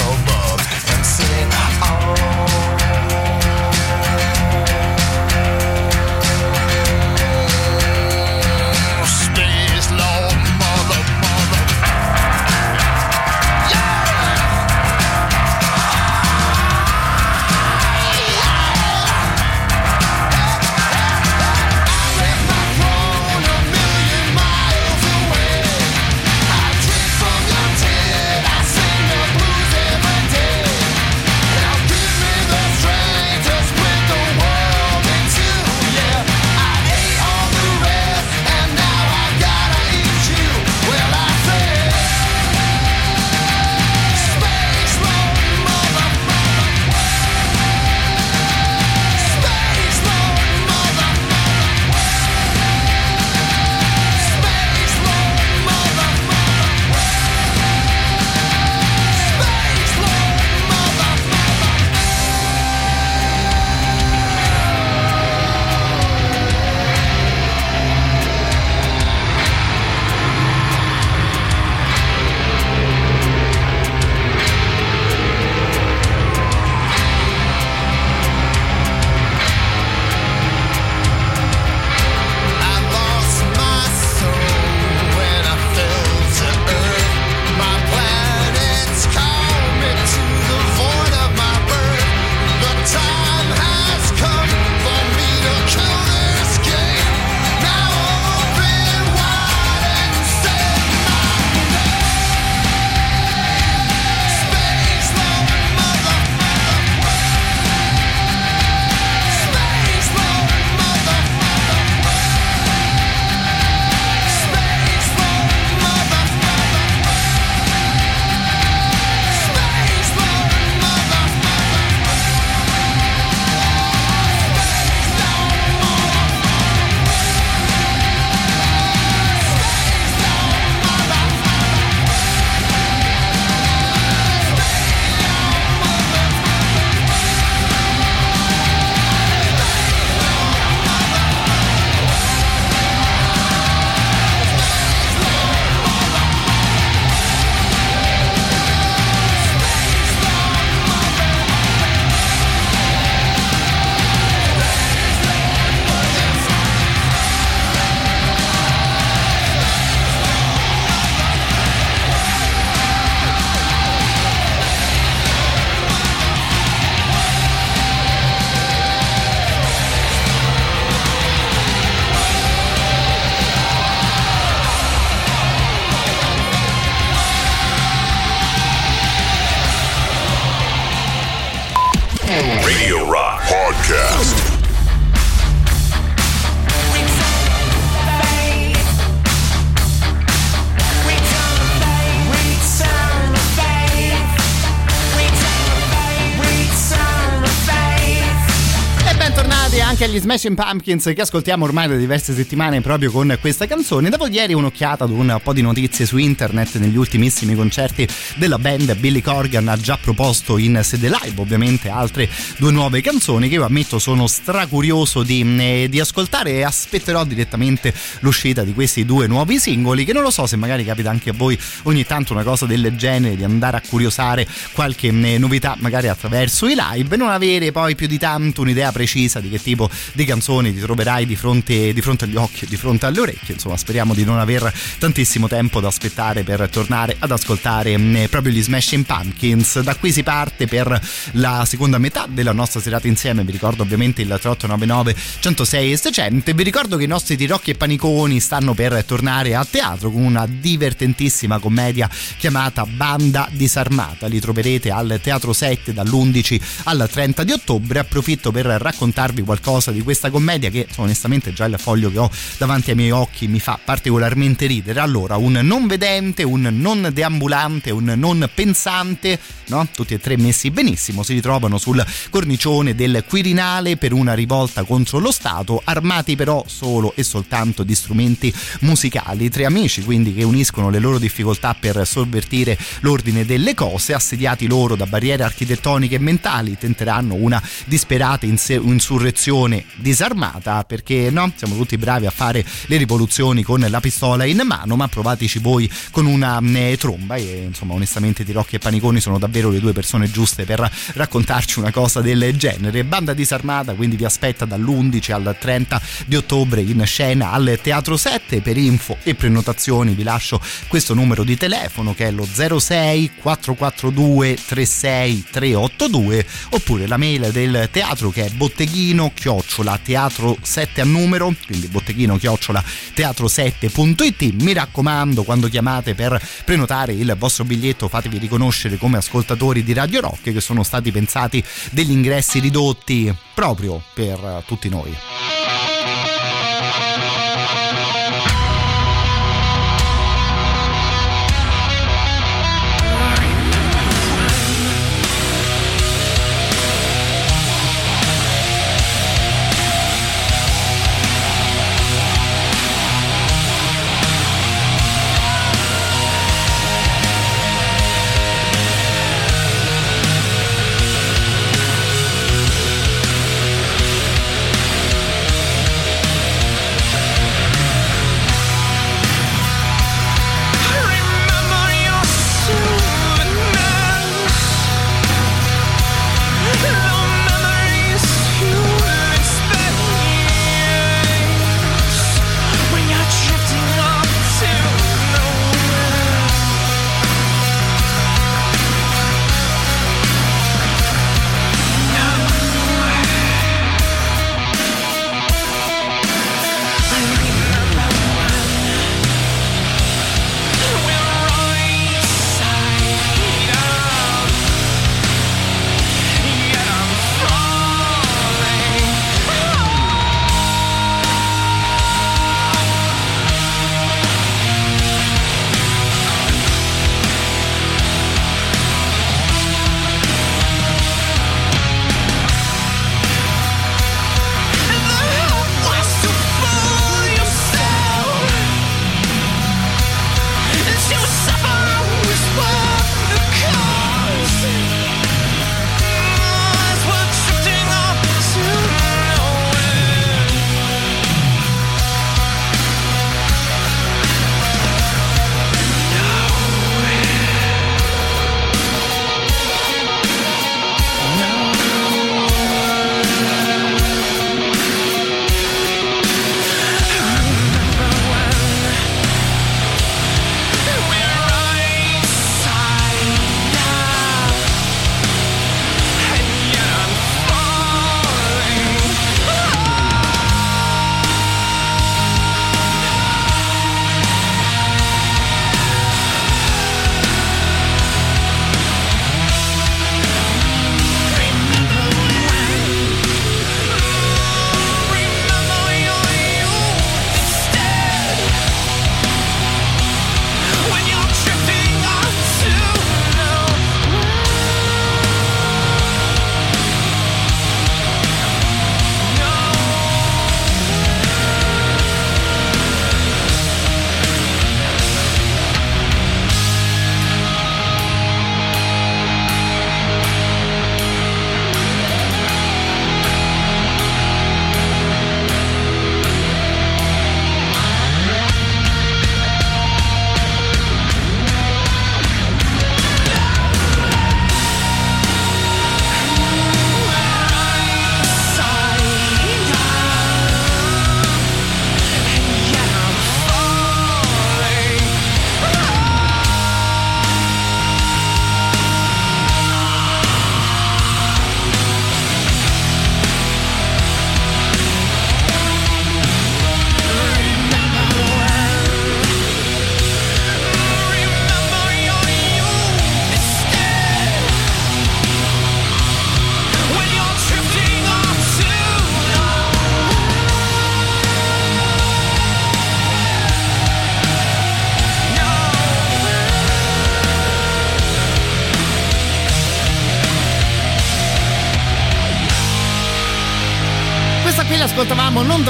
Smashing Pumpkins che ascoltiamo ormai da diverse settimane proprio con questa canzone. Dopo ieri un'occhiata ad un po' di notizie su internet negli ultimissimi concerti della band. Billy Corgan ha già proposto in sede live ovviamente altre due nuove canzoni che io ammetto sono stracurioso di, eh, di ascoltare e aspetterò direttamente l'uscita di questi due nuovi singoli che non lo so se magari capita anche a voi ogni tanto una cosa del genere di andare a curiosare qualche eh, novità magari attraverso i live e non avere poi più di tanto un'idea precisa di che tipo di canzoni ti troverai di fronte, di fronte agli occhi, di fronte alle orecchie. Insomma, speriamo di non aver tantissimo tempo da aspettare per tornare ad ascoltare mh, proprio gli Smashing Pumpkins. Da qui si parte per la seconda metà della nostra serata insieme. Vi ricordo ovviamente il 3899 106 e 600. Vi ricordo che i nostri tirocchi e paniconi stanno per tornare a teatro con una divertentissima commedia chiamata Banda disarmata. Li troverete al Teatro 7 dall'11 al 30 di ottobre. Approfitto per raccontarvi qualcosa di questa commedia che onestamente già il foglio che ho davanti ai miei occhi mi fa particolarmente ridere. Allora, un non vedente, un non deambulante, un non pensante, no? Tutti e tre messi benissimo, si ritrovano sul cornicione del Quirinale per una rivolta contro lo Stato, armati però solo e soltanto di strumenti musicali. Tre amici quindi che uniscono le loro difficoltà per sovvertire l'ordine delle cose, assediati loro da barriere architettoniche e mentali, tenteranno una disperata insurrezione disarmata perché no, siamo tutti bravi a fare le rivoluzioni con la pistola in mano, ma provateci voi con una eh, tromba. E insomma onestamente Tirocchi e Paniconi sono davvero le due persone giuste per raccontarci una cosa del genere. Banda disarmata quindi vi aspetta dall'11 al 30 di ottobre in scena al Teatro 7 per info e prenotazioni vi lascio questo numero di telefono che è lo 06 442 36 382 oppure la mail del teatro che è botteghino chiocciola teatro 7 a numero quindi botteghino chiocciola teatro7.it mi raccomando quando chiamate per prenotare il vostro biglietto fatevi riconoscere come ascoltatori di Radio Rock che sono stati pensati degli ingressi ridotti proprio per tutti noi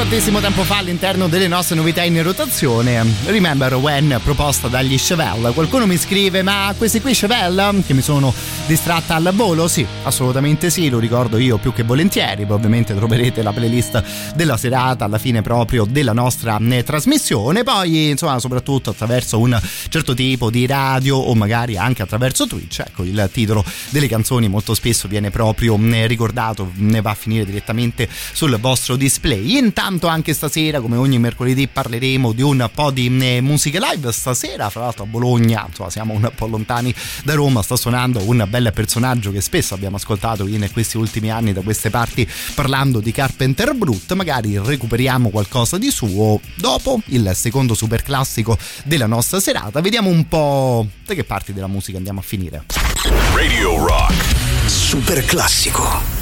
tantissimo tempo fa all'interno delle nostre novità in rotazione. Remember When proposta dagli Chevelle. Qualcuno mi scrive: Ma questi qui Chevelle che mi sono distratta al volo? Sì, assolutamente sì, lo ricordo io più che volentieri. Ovviamente troverete la playlist della serata alla fine proprio della nostra eh, trasmissione. Poi, insomma, soprattutto attraverso un certo tipo di radio o magari anche attraverso Twitch. Ecco, il titolo delle canzoni molto spesso viene proprio eh, ricordato, ne va a finire direttamente sul vostro display. Intanto anche stasera, come ogni mercoledì, parleremo di un po' di eh, musica live. Stasera, fra l'altro a Bologna, insomma, siamo un po' lontani da Roma, sta suonando un bel personaggio che spesso abbiamo ascoltato in questi ultimi anni da queste parti parlando di Carpenter Brut. Magari recuperiamo qualcosa di suo dopo il secondo super classico della nostra serata. Vediamo un po' da che parti della musica andiamo a finire. Radio Rock. Super classico.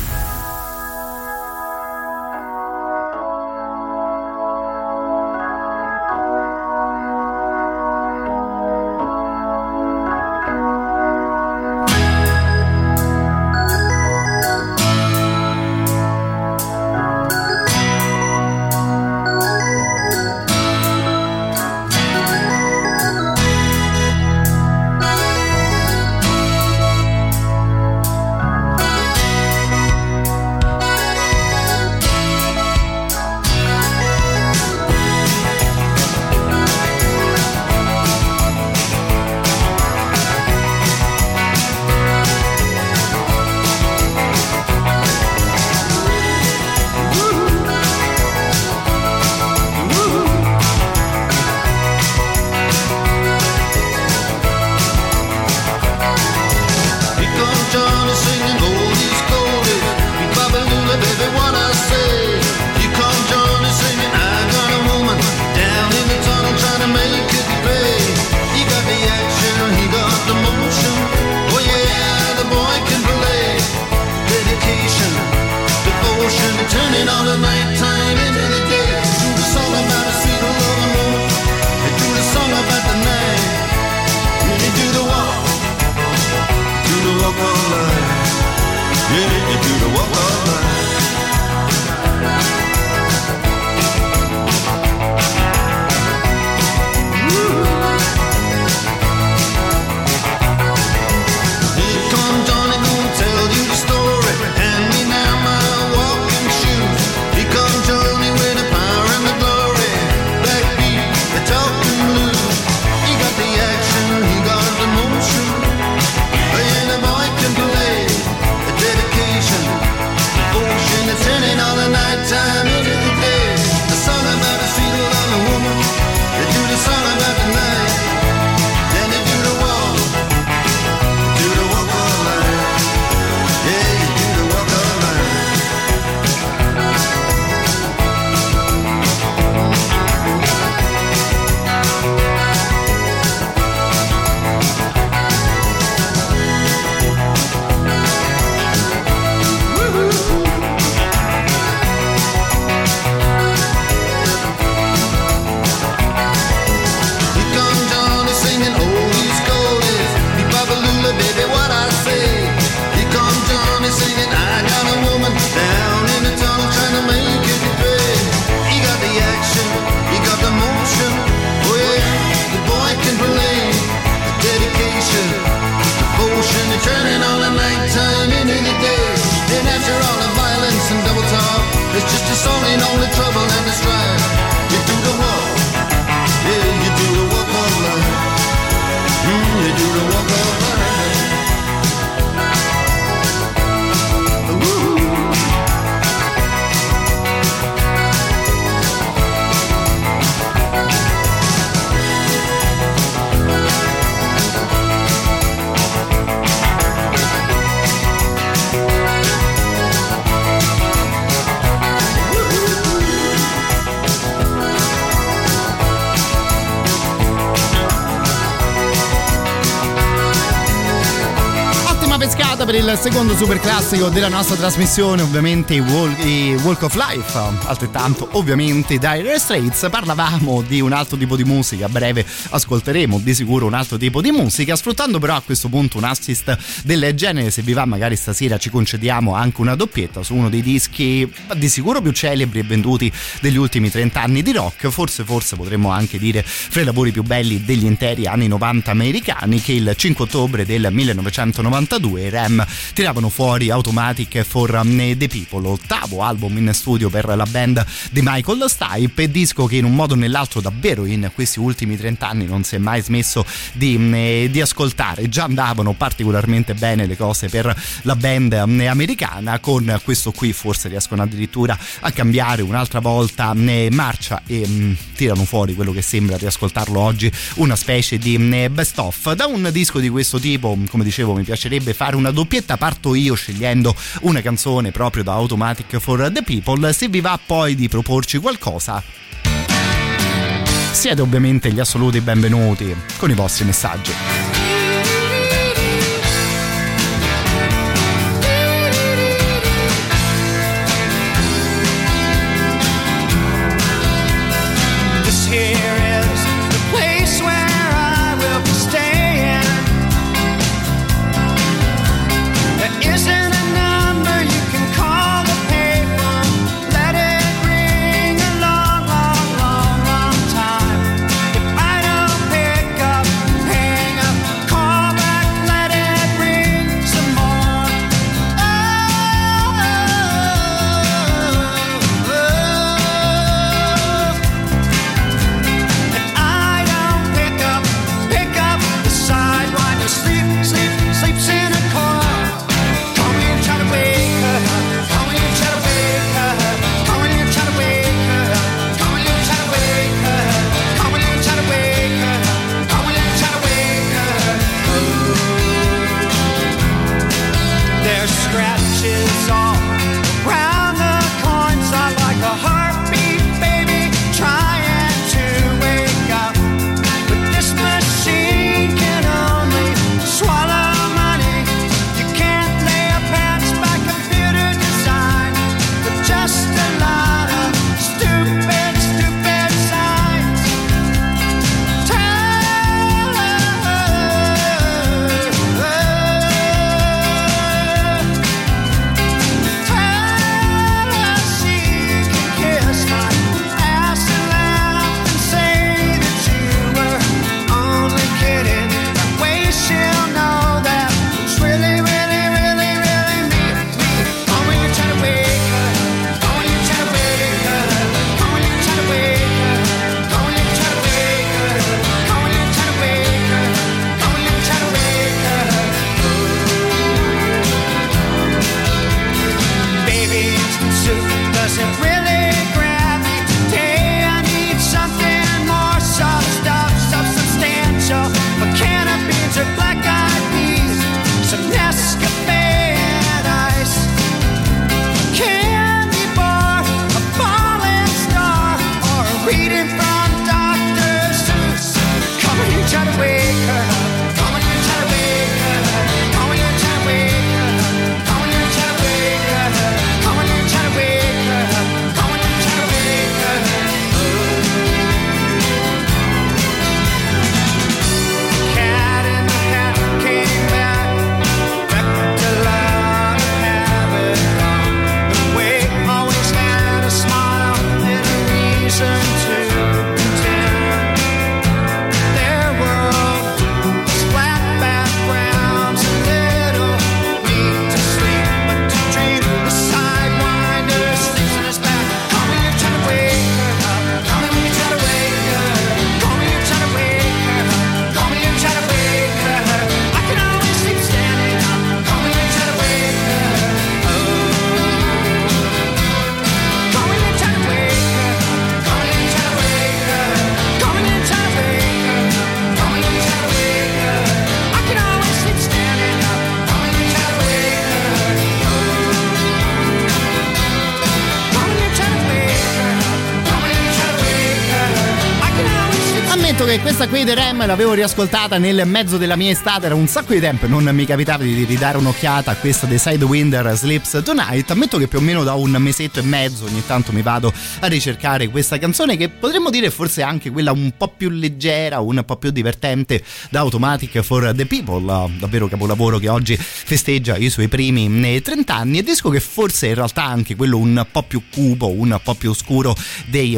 Super classico della nostra trasmissione, ovviamente Walk, Walk of Life, altrettanto ovviamente Dire Straits. Parlavamo di un altro tipo di musica, a breve ascolteremo di sicuro un altro tipo di musica, sfruttando però a questo punto un assist del genere, se vi va magari stasera ci concediamo anche una doppietta su uno dei dischi di sicuro più celebri e venduti degli ultimi 30 anni di rock, forse forse potremmo anche dire fra i lavori più belli degli interi anni 90 americani che il 5 ottobre del 1992 i Ram tiravano fuori Automatic for the People, l'ottavo album in studio per la band di Michael Stipe, disco che in un modo o nell'altro davvero in questi ultimi 30 anni non si è mai smesso di, di ascoltare, già andavano particolarmente bene le cose per la band americana, con questo qui forse riescono addirittura a cambiare un'altra volta marcia e mh, tirano fuori quello che sembra riascoltarlo oggi una specie di mh, best of. Da un disco di questo tipo come dicevo mi piacerebbe fare una doppietta parto io scegliendo una canzone proprio da Automatic for the People. Se vi va poi di proporci qualcosa siete ovviamente gli assoluti benvenuti con i vostri messaggi questa qui dei Rem l'avevo riascoltata nel mezzo della mia estate, era un sacco di tempo, non mi capitava di ridare un'occhiata a questa dei Sidewinder Sleeps Tonight. Ammetto che più o meno da un mesetto e mezzo ogni tanto mi vado a ricercare questa canzone che potremmo dire forse anche quella un po' più leggera, un po' più divertente da Automatic for the People, davvero capolavoro che oggi festeggia i suoi primi 30 anni e disco che forse in realtà anche quello un po' più cupo, un po' più oscuro dei,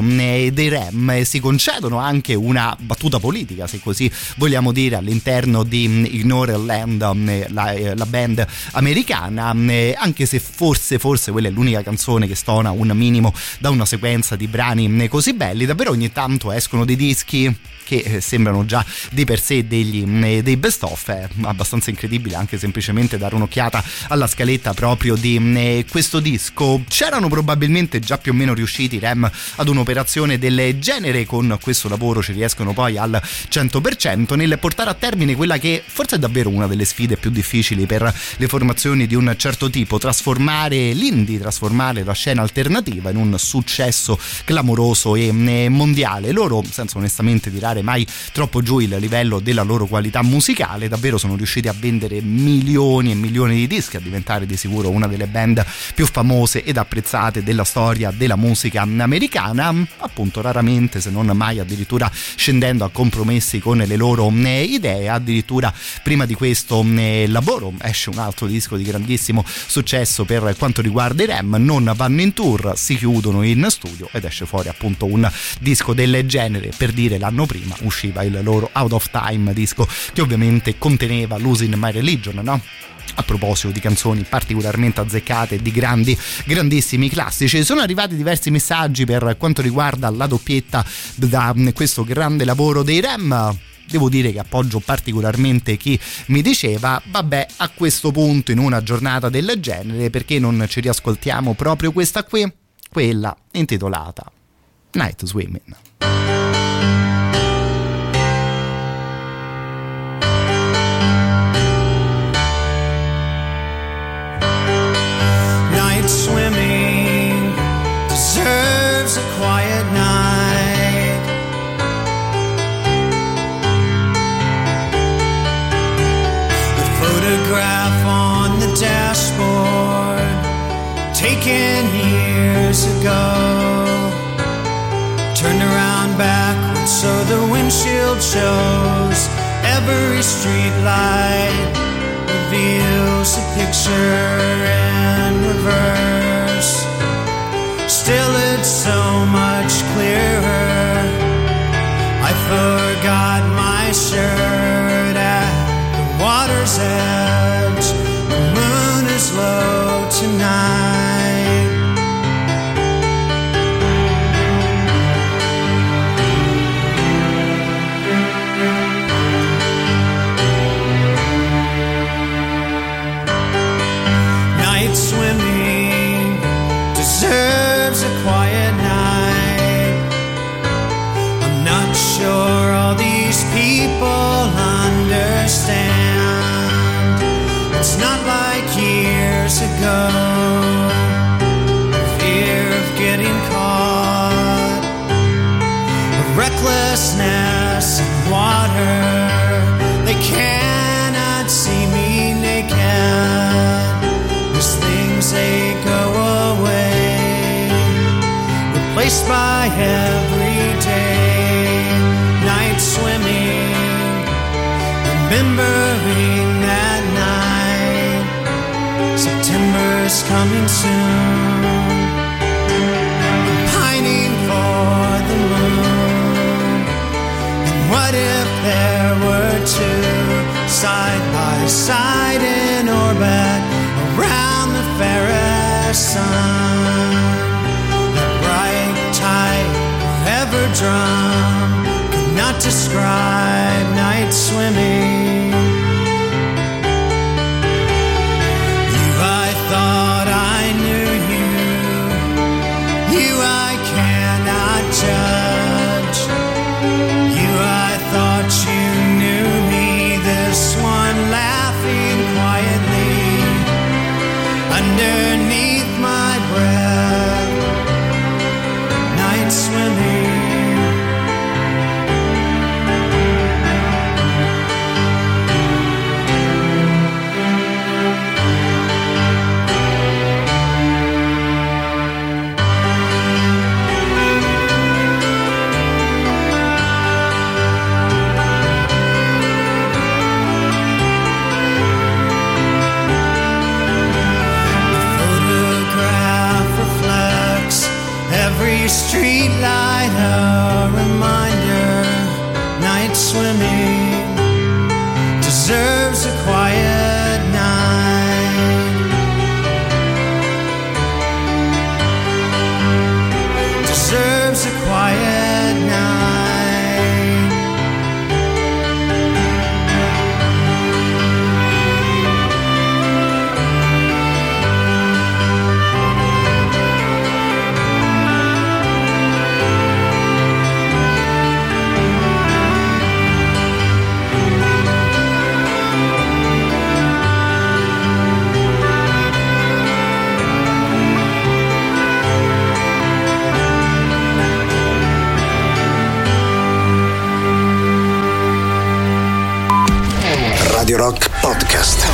dei Rem. Si concedono anche una battuta politica, se così vogliamo dire, all'interno di Ignore Land, la, la band americana, anche se forse, forse quella è l'unica canzone che stona un minimo da una sequenza di brani così belli, davvero ogni tanto escono dei dischi che eh, sembrano già di per sé degli, dei best of è abbastanza incredibile anche semplicemente dare un'occhiata alla scaletta proprio di questo disco. C'erano probabilmente già più o meno riusciti Rem ad un'operazione del genere con questo lavoro ci riescono poi al 100% nel portare a termine quella che forse è davvero una delle sfide più difficili per le formazioni di un certo tipo trasformare l'indie trasformare la scena alternativa in un successo clamoroso e mondiale. Loro senza onestamente tirare mai troppo giù il livello della loro qualità musicale, davvero sono riusciti a vendere milioni e milioni di dischi, a diventare di sicuro una delle band più famose ed apprezzate della storia della musica americana, appunto raramente se non mai addirittura scendendo a compromessi con le loro idee, addirittura prima di questo lavoro esce un altro disco di grandissimo successo per quanto riguarda i Rem, non vanno in tour, si chiudono in studio ed esce fuori appunto un disco del genere. Per dire l'anno prima usciva il loro Out of Time disco che ovviamente conteneva Losing My Religion, no? A proposito di canzoni particolarmente azzeccate e di grandi, grandissimi classici. Sono arrivati diversi messaggi per quanto riguarda la doppietta da questo grande lavoro dei Rem devo dire che appoggio particolarmente chi mi diceva vabbè a questo punto in una giornata del genere perché non ci riascoltiamo proprio questa qui quella intitolata Night swimming taken years ago, turned around backwards so the windshield shows every street light reveals a picture in reverse. Still, it's so much clearer. I forgot my shirt at the water's edge. The moon is low tonight. Replaced by everyday night swimming. Remembering that night, September's coming soon. I'm pining for the moon. And what if there were two side by side in orbit around the fairest sun? Drum, could not describe night swimming. Podcast.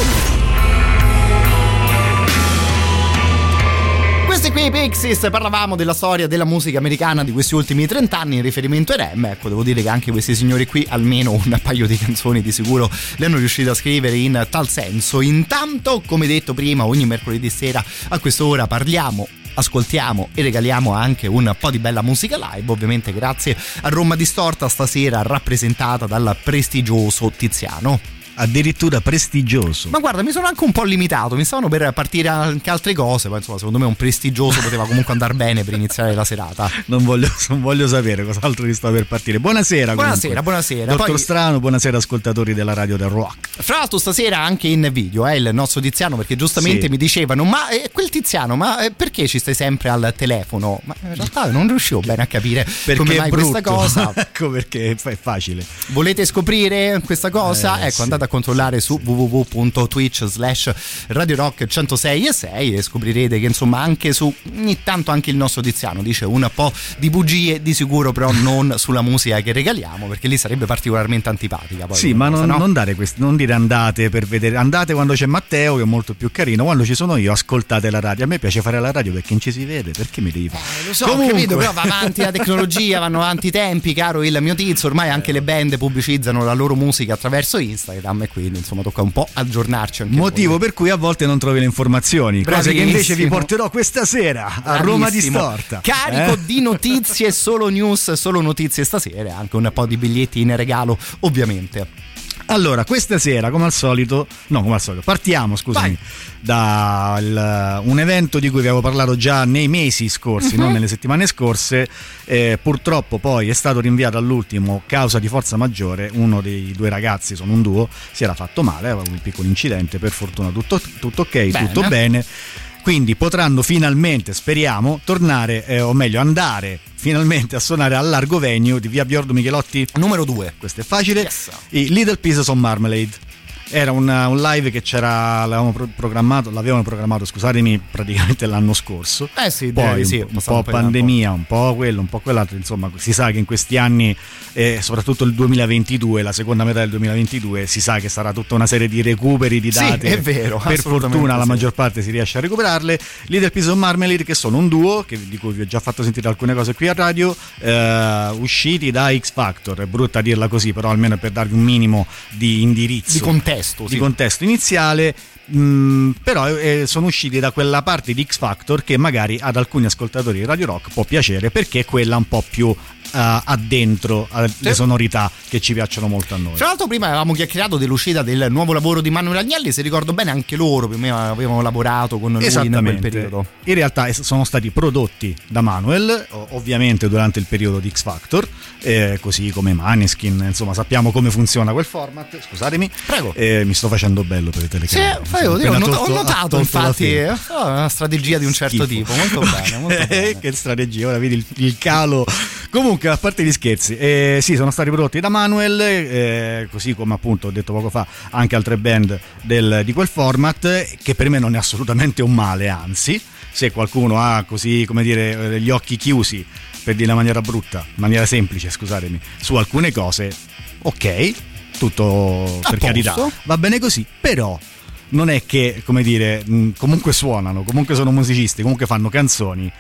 Questi qui i Pixies, parlavamo della storia della musica americana di questi ultimi 30 anni in riferimento ai Rem. Ecco, devo dire che anche questi signori qui almeno un paio di canzoni di sicuro le hanno riuscito a scrivere in tal senso. Intanto, come detto prima, ogni mercoledì sera a quest'ora parliamo ascoltiamo e regaliamo anche un po' di bella musica live, ovviamente grazie a Roma Distorta stasera rappresentata dal prestigioso Tiziano. Addirittura prestigioso. Ma guarda, mi sono anche un po' limitato, mi stavano per partire anche altre cose, ma insomma, secondo me un prestigioso poteva comunque andare bene per iniziare la serata. Non voglio, non voglio sapere cos'altro ti sta per partire. Buonasera. Buonasera, comunque. buonasera. Dottor Poi- Strano, buonasera ascoltatori della radio del rock. Fra l'altro stasera anche in video eh, il nostro Tiziano perché giustamente Sì. mi dicevano ma eh, quel Tiziano ma eh, perché ci stai sempre al telefono? Ma in realtà non riuscivo bene a capire Perché come mai brutto. questa cosa. ecco perché è facile. Volete scoprire questa cosa? Eh, ecco, sì. andate a controllare su www.twitch slash Radio Rock 106 e 6 e scoprirete che insomma anche su ogni tanto anche il nostro Tiziano dice un po' di bugie di sicuro però non sulla musica che regaliamo perché lì sarebbe particolarmente antipatica. Poi Sì, ma cosa, non, no? non dare questi- non dire andate per vedere. Andate quando c'è Matteo, che è molto più carino. Quando ci sono io, ascoltate la radio. A me piace fare la radio perché non ci si vede. Perché mi devi fare? Lo so, ho capito, però va avanti la tecnologia, vanno avanti i tempi, caro il mio tizio. Ormai anche le band pubblicizzano la loro musica attraverso Instagram e quindi insomma tocca un po' aggiornarci anche Motivo per cui a volte non trovi le informazioni. Cose che invece vi Bravissimo. porterò questa sera a Roma Bravissimo. Distorta. Carico Eh? di notizie, solo news, solo notizie stasera e anche un po' di biglietti in regalo, ovviamente. Allora, questa sera, come al solito, no, come al solito, partiamo, scusami, da il- un evento di cui vi avevo parlato già nei mesi scorsi, Mhm. non nelle settimane scorse. Eh, purtroppo poi è stato rinviato all'ultimo causa di forza maggiore. Uno dei due ragazzi, sono un duo, si era fatto male, aveva un piccolo incidente, per fortuna tutto, tutto ok, Bene. tutto bene. Quindi potranno finalmente, speriamo, tornare, eh, o meglio, andare finalmente a suonare al largo venue di via Biordo Michelotti. Numero 2. Questo è facile. I Little Pieces of Marmalade. Era un, un live che c'era, l'avevamo pro- programmato, l'avevano programmato, scusatemi, praticamente l'anno scorso. Eh sì, Poi di sì, un, po', un un pandemia, un po' quello, un po' quell'altro, insomma, si sa che in questi anni, eh, soprattutto il 2022, la seconda metà del 2022, si sa che sarà tutta una serie di recuperi di Sì, date. è vero, Per fortuna la sì. maggior parte si riesce a recuperarle. Little Pieces of Marmalade, che sono un duo, che- di cui vi ho già fatto sentire alcune cose qui a radio, eh, usciti da X Factor. È brutta dirla così, però almeno per darvi un minimo di indirizzo. Di contesto, Di sì. contesto iniziale. mm, però eh, sono usciti da quella parte di X Factor che magari ad alcuni ascoltatori di Radio Rock può piacere perché è quella un po' più eh, addentro alle Sì. sonorità che ci piacciono molto a noi. Tra l'altro prima avevamo chiacchierato dell'uscita del nuovo lavoro di Manuel Agnelli, se ricordo bene anche loro più o meno avevano lavorato con lui in quel periodo. In realtà sono stati prodotti da Manuel, ovviamente durante il periodo di X Factor, eh, così come Maneskin, insomma sappiamo come funziona quel format. Scusatemi, Prego. Eh, mi sto facendo bello per le Sì, telecamere. fai- Sono io ho, not- ho notato infatti eh, una strategia di un certo Schifo. tipo, molto bene, molto bene. Che strategia, ora vedi il, il calo. Comunque, a parte gli scherzi, eh, sì, sono stati prodotti da Manuel, eh, così come appunto ho detto poco fa, anche altre band del- di quel format, che per me non è assolutamente un male, anzi, se qualcuno ha così, come dire, eh, gli occhi chiusi, per dire in maniera brutta, in maniera semplice, scusatemi, su alcune cose, ok, tutto per posto. carità, va bene così, però non è che, come dire, comunque suonano, comunque sono musicisti, comunque fanno canzoni.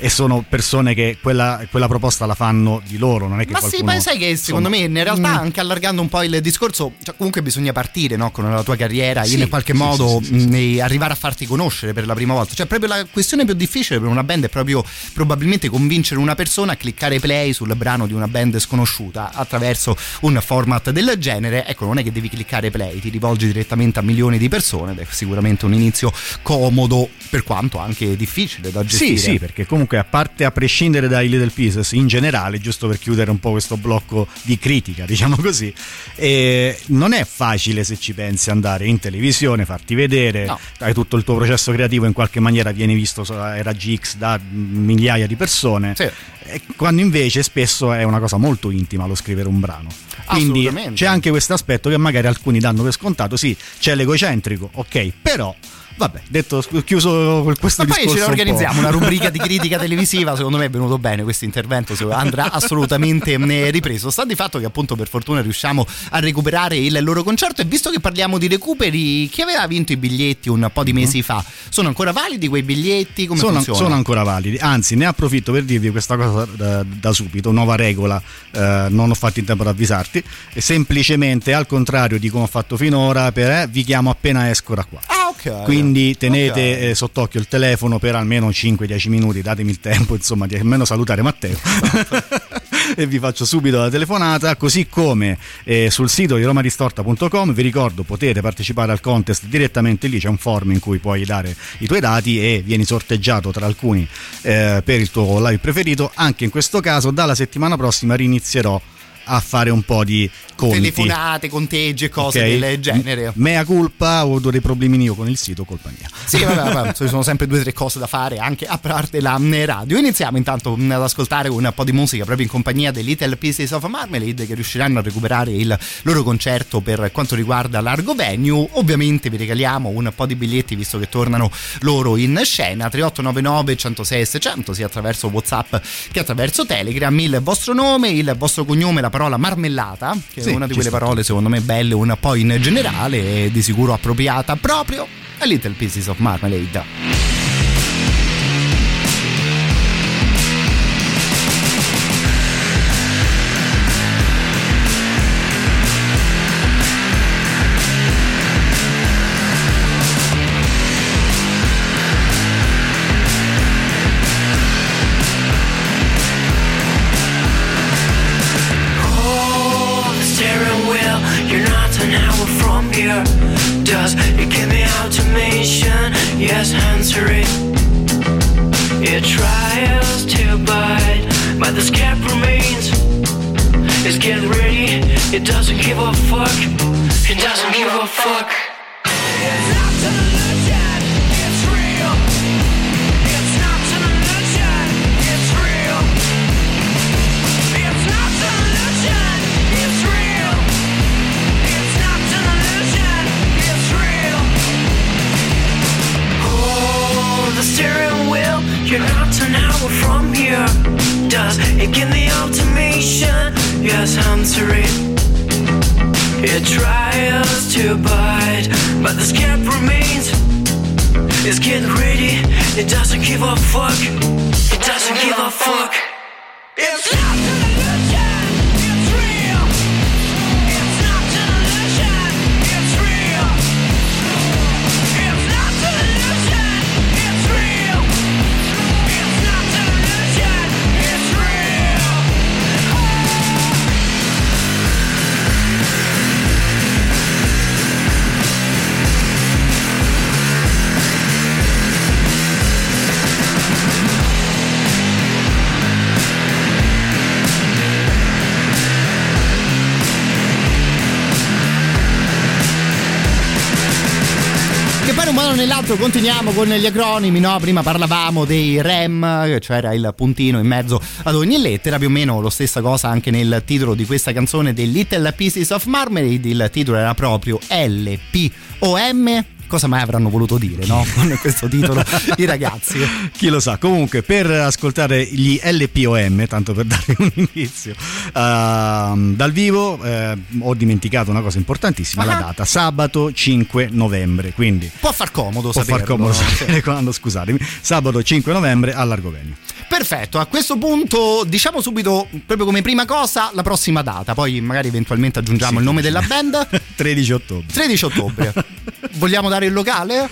E sono persone che quella, quella proposta la fanno di loro, non è che Ma sì, qualcuno... ma sai che secondo insomma, me in realtà mm. anche allargando un po' il discorso, cioè, comunque bisogna partire no, con la tua carriera Sì, in qualche sì, modo sì, sì, sì. mh, e arrivare a farti conoscere per la prima volta. Cioè proprio la questione più difficile per una band è proprio probabilmente convincere una persona a cliccare play sul brano di una band sconosciuta attraverso un format del genere. Ecco, non è che devi cliccare play, ti rivolgi direttamente a milioni di persone ed è sicuramente un inizio comodo per quanto anche difficile da gestire. Sì, sì, perché comunque a parte a prescindere dai Little Pieces in generale, giusto per chiudere un po' questo blocco di critica, diciamo così, eh, non è facile se ci pensi andare in televisione, farti vedere, No. hai tutto il tuo processo creativo in qualche maniera viene visto ai raggi X da migliaia di persone. E Quando invece spesso è una cosa molto intima lo scrivere un brano. Quindi c'è anche questo aspetto che magari alcuni danno per scontato. Sì, c'è l'egocentrico, ok, però vabbè, detto chiuso questo Ma poi discorso. ce ne un organizziamo una rubrica di critica televisiva. Secondo me è venuto bene questo intervento. Andrà assolutamente ripreso. Sta di fatto che, appunto, per fortuna riusciamo a recuperare il loro concerto. E visto che parliamo di recuperi, chi aveva vinto i biglietti un po' di mesi fa, sono ancora validi quei biglietti? Come sono, funziona? sono ancora validi, anzi ne approfitto per dirvi questa cosa da, da subito, nuova regola, eh, non ho fatto in tempo ad avvisarti, semplicemente al contrario di come ho fatto finora, per, eh, vi chiamo appena esco da qua. Ah, ok. Quindi tenete Ok. eh, sott'occhio il telefono per almeno 5-10 minuti, datemi il tempo insomma di almeno salutare Matteo e vi faccio subito la telefonata, così come eh, sul sito di romaristorta.com vi ricordo potete partecipare al contest direttamente lì, c'è un form in cui puoi dare i tuoi dati e vieni sorteggiato tra alcuni eh, per il tuo live preferito, anche in questo caso dalla settimana prossima rinizierò a fare un po' di conti. Telefonate, conteggi e cose Ok? del genere. Mea culpa, ho avuto dei problemini io con il sito, colpa mia. Sì, vabbè, vabbè, ci sono sempre due o tre cose da fare anche a parte la mm, radio. Iniziamo intanto mm, ad ascoltare un po' di musica proprio in compagnia dei Little Pieces of Marmalade che riusciranno a recuperare il loro concerto per quanto riguarda Largo Venue. Ovviamente vi regaliamo un po' di biglietti visto che tornano loro in scena 3899 106 600 sia attraverso Whatsapp che attraverso Telegram. Il vostro nome, il vostro cognome, la parola marmellata, che Sì, è una di quelle sta parole secondo me belle un po' in generale e di sicuro appropriata proprio a Little Pieces of Marmalade. Con gli acronimi, no? Prima parlavamo dei REM, cioè era il puntino in mezzo ad ogni lettera, più o meno la stessa cosa anche nel titolo di questa canzone dei Little Pieces of Marmalade, il titolo era proprio LPOM cosa mai avranno voluto dire, no? Con questo titolo i ragazzi. Chi lo sa, comunque per ascoltare gli LPOM, tanto per dare un inizio, ehm, dal vivo eh, ho dimenticato una cosa importantissima, la Ah. data, sabato 5 novembre, quindi Può far comodo può far comodo no? sapere quando, scusatemi, sabato 5 novembre all'Argovegno. Perfetto, a questo punto diciamo subito, proprio come prima cosa, la prossima data, poi magari eventualmente aggiungiamo il nome della band. 13 ottobre. 13 ottobre. Vogliamo dare il locale?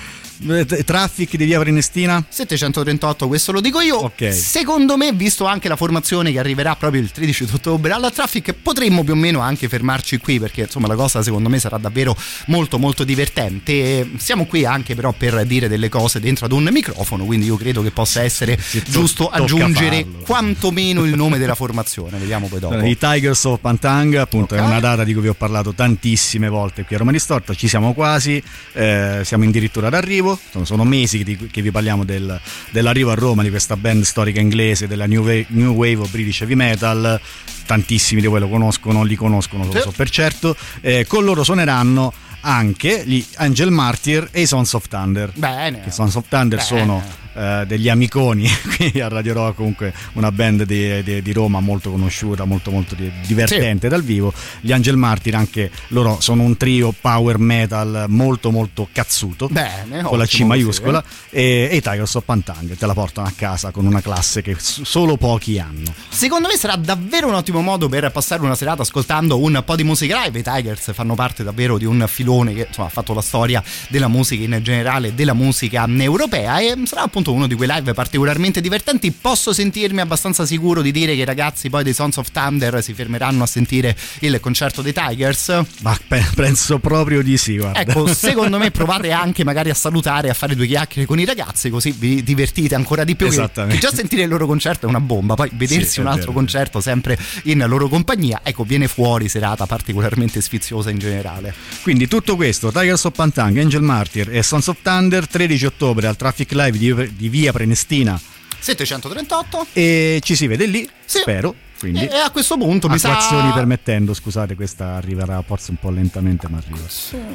Eh, Traffic di via Prenestina? 738, questo lo dico io. Ok. Secondo me, visto anche la formazione che arriverà proprio il 13 di ottobre alla Traffic, potremmo più o meno anche fermarci qui perché insomma la cosa secondo me sarà davvero molto molto divertente. E Siamo qui anche però per dire delle cose dentro ad un microfono, quindi io credo che possa essere giusto tocca aggiungere quantomeno il nome della formazione. Vediamo poi dopo. I Tigers of Pantang, appunto, è una data di cui vi ho parlato tantissime volte qui a Roma Distorta. Ci siamo quasi, eh, siamo addirittura d'arrivo. Sono, sono mesi che, vi parliamo del- dell'arrivo a Roma di questa band storica inglese della New Wave, New Wave of British Heavy Metal. Tantissimi di voi lo conoscono, li conoscono, lo so per certo. Eh, con loro suoneranno anche gli Angel Martyr e i Sons of Thunder. Bene. Che Sons of Thunder Bene. sono eh, degli amiconi qui a Radio Rock, comunque una band di, di- di Roma molto conosciuta, molto molto di- divertente dal vivo. Gli Angel Martyr anche loro sono un trio power metal molto molto cazzuto, Bene, con la C maiuscola, e, e i Tigers of Pantang te la portano a casa con una classe che solo pochi hanno. Secondo me sarà davvero un ottimo modo per passare una serata ascoltando un po' di musica live. I Tigers fanno parte davvero di un filone che insomma, ha fatto la storia della musica in generale, della musica europea e sarà appunto uno di quei live particolarmente divertenti. Posso sentirmi abbastanza sicuro di dire che i ragazzi poi dei Sons of Thunder si fermeranno a sentire il concerto dei Tigers? Ma pe- penso proprio di sì, guarda. Ecco, secondo me provate anche magari a salutare, a fare due chiacchiere con i ragazzi, così vi divertite ancora di più. Che, Esattamente. che già sentire il loro concerto è una bomba, poi vedersi Sì, un altro vero, concerto sempre in loro compagnia, ecco, viene fuori serata particolarmente sfiziosa in generale. Quindi tutto questo, Tigers of Pantang, Angel Martyr e Sons of Thunder, 13 ottobre al Traffic Live di, di via Prenestina. 738 e ci si vede lì, spero. Quindi, e a questo punto mi sa permettendo, scusate, questa arriverà forse un po' lentamente, ma arriva.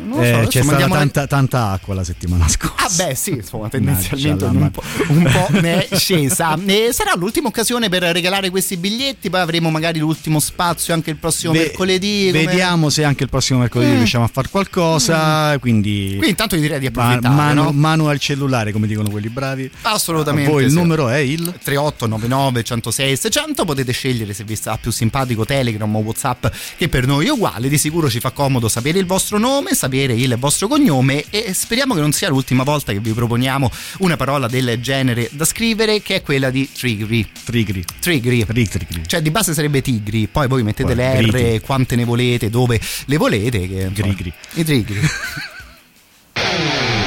non lo so, Eh, c'è stata tanta, tanta acqua la settimana scorsa. Ah beh sì, insomma tendenzialmente un po', un po' ne è scesa. E sarà l'ultima occasione per regalare questi biglietti, poi avremo magari l'ultimo spazio anche il prossimo Ve- mercoledì. come- Vediamo se anche il prossimo mercoledì Mm. riusciamo a fare qualcosa. Quindi, Quindi intanto io direi di ma- approfittare, mano, no? mano al cellulare, come dicono quelli bravi. Assolutamente. Poi il sì. numero è il 3899 106 600 potete scegliere se vi sta più simpatico Telegram o Whatsapp che per noi è uguale di sicuro ci fa comodo sapere il vostro nome sapere il vostro cognome e speriamo che non sia l'ultima volta che vi proponiamo una parola del genere da scrivere che è quella di trigri. Trigri. trigri. Cioè di base sarebbe tigri poi voi mettete Poi, le R grigri. quante ne volete dove le volete che, insomma, i trigri. Who do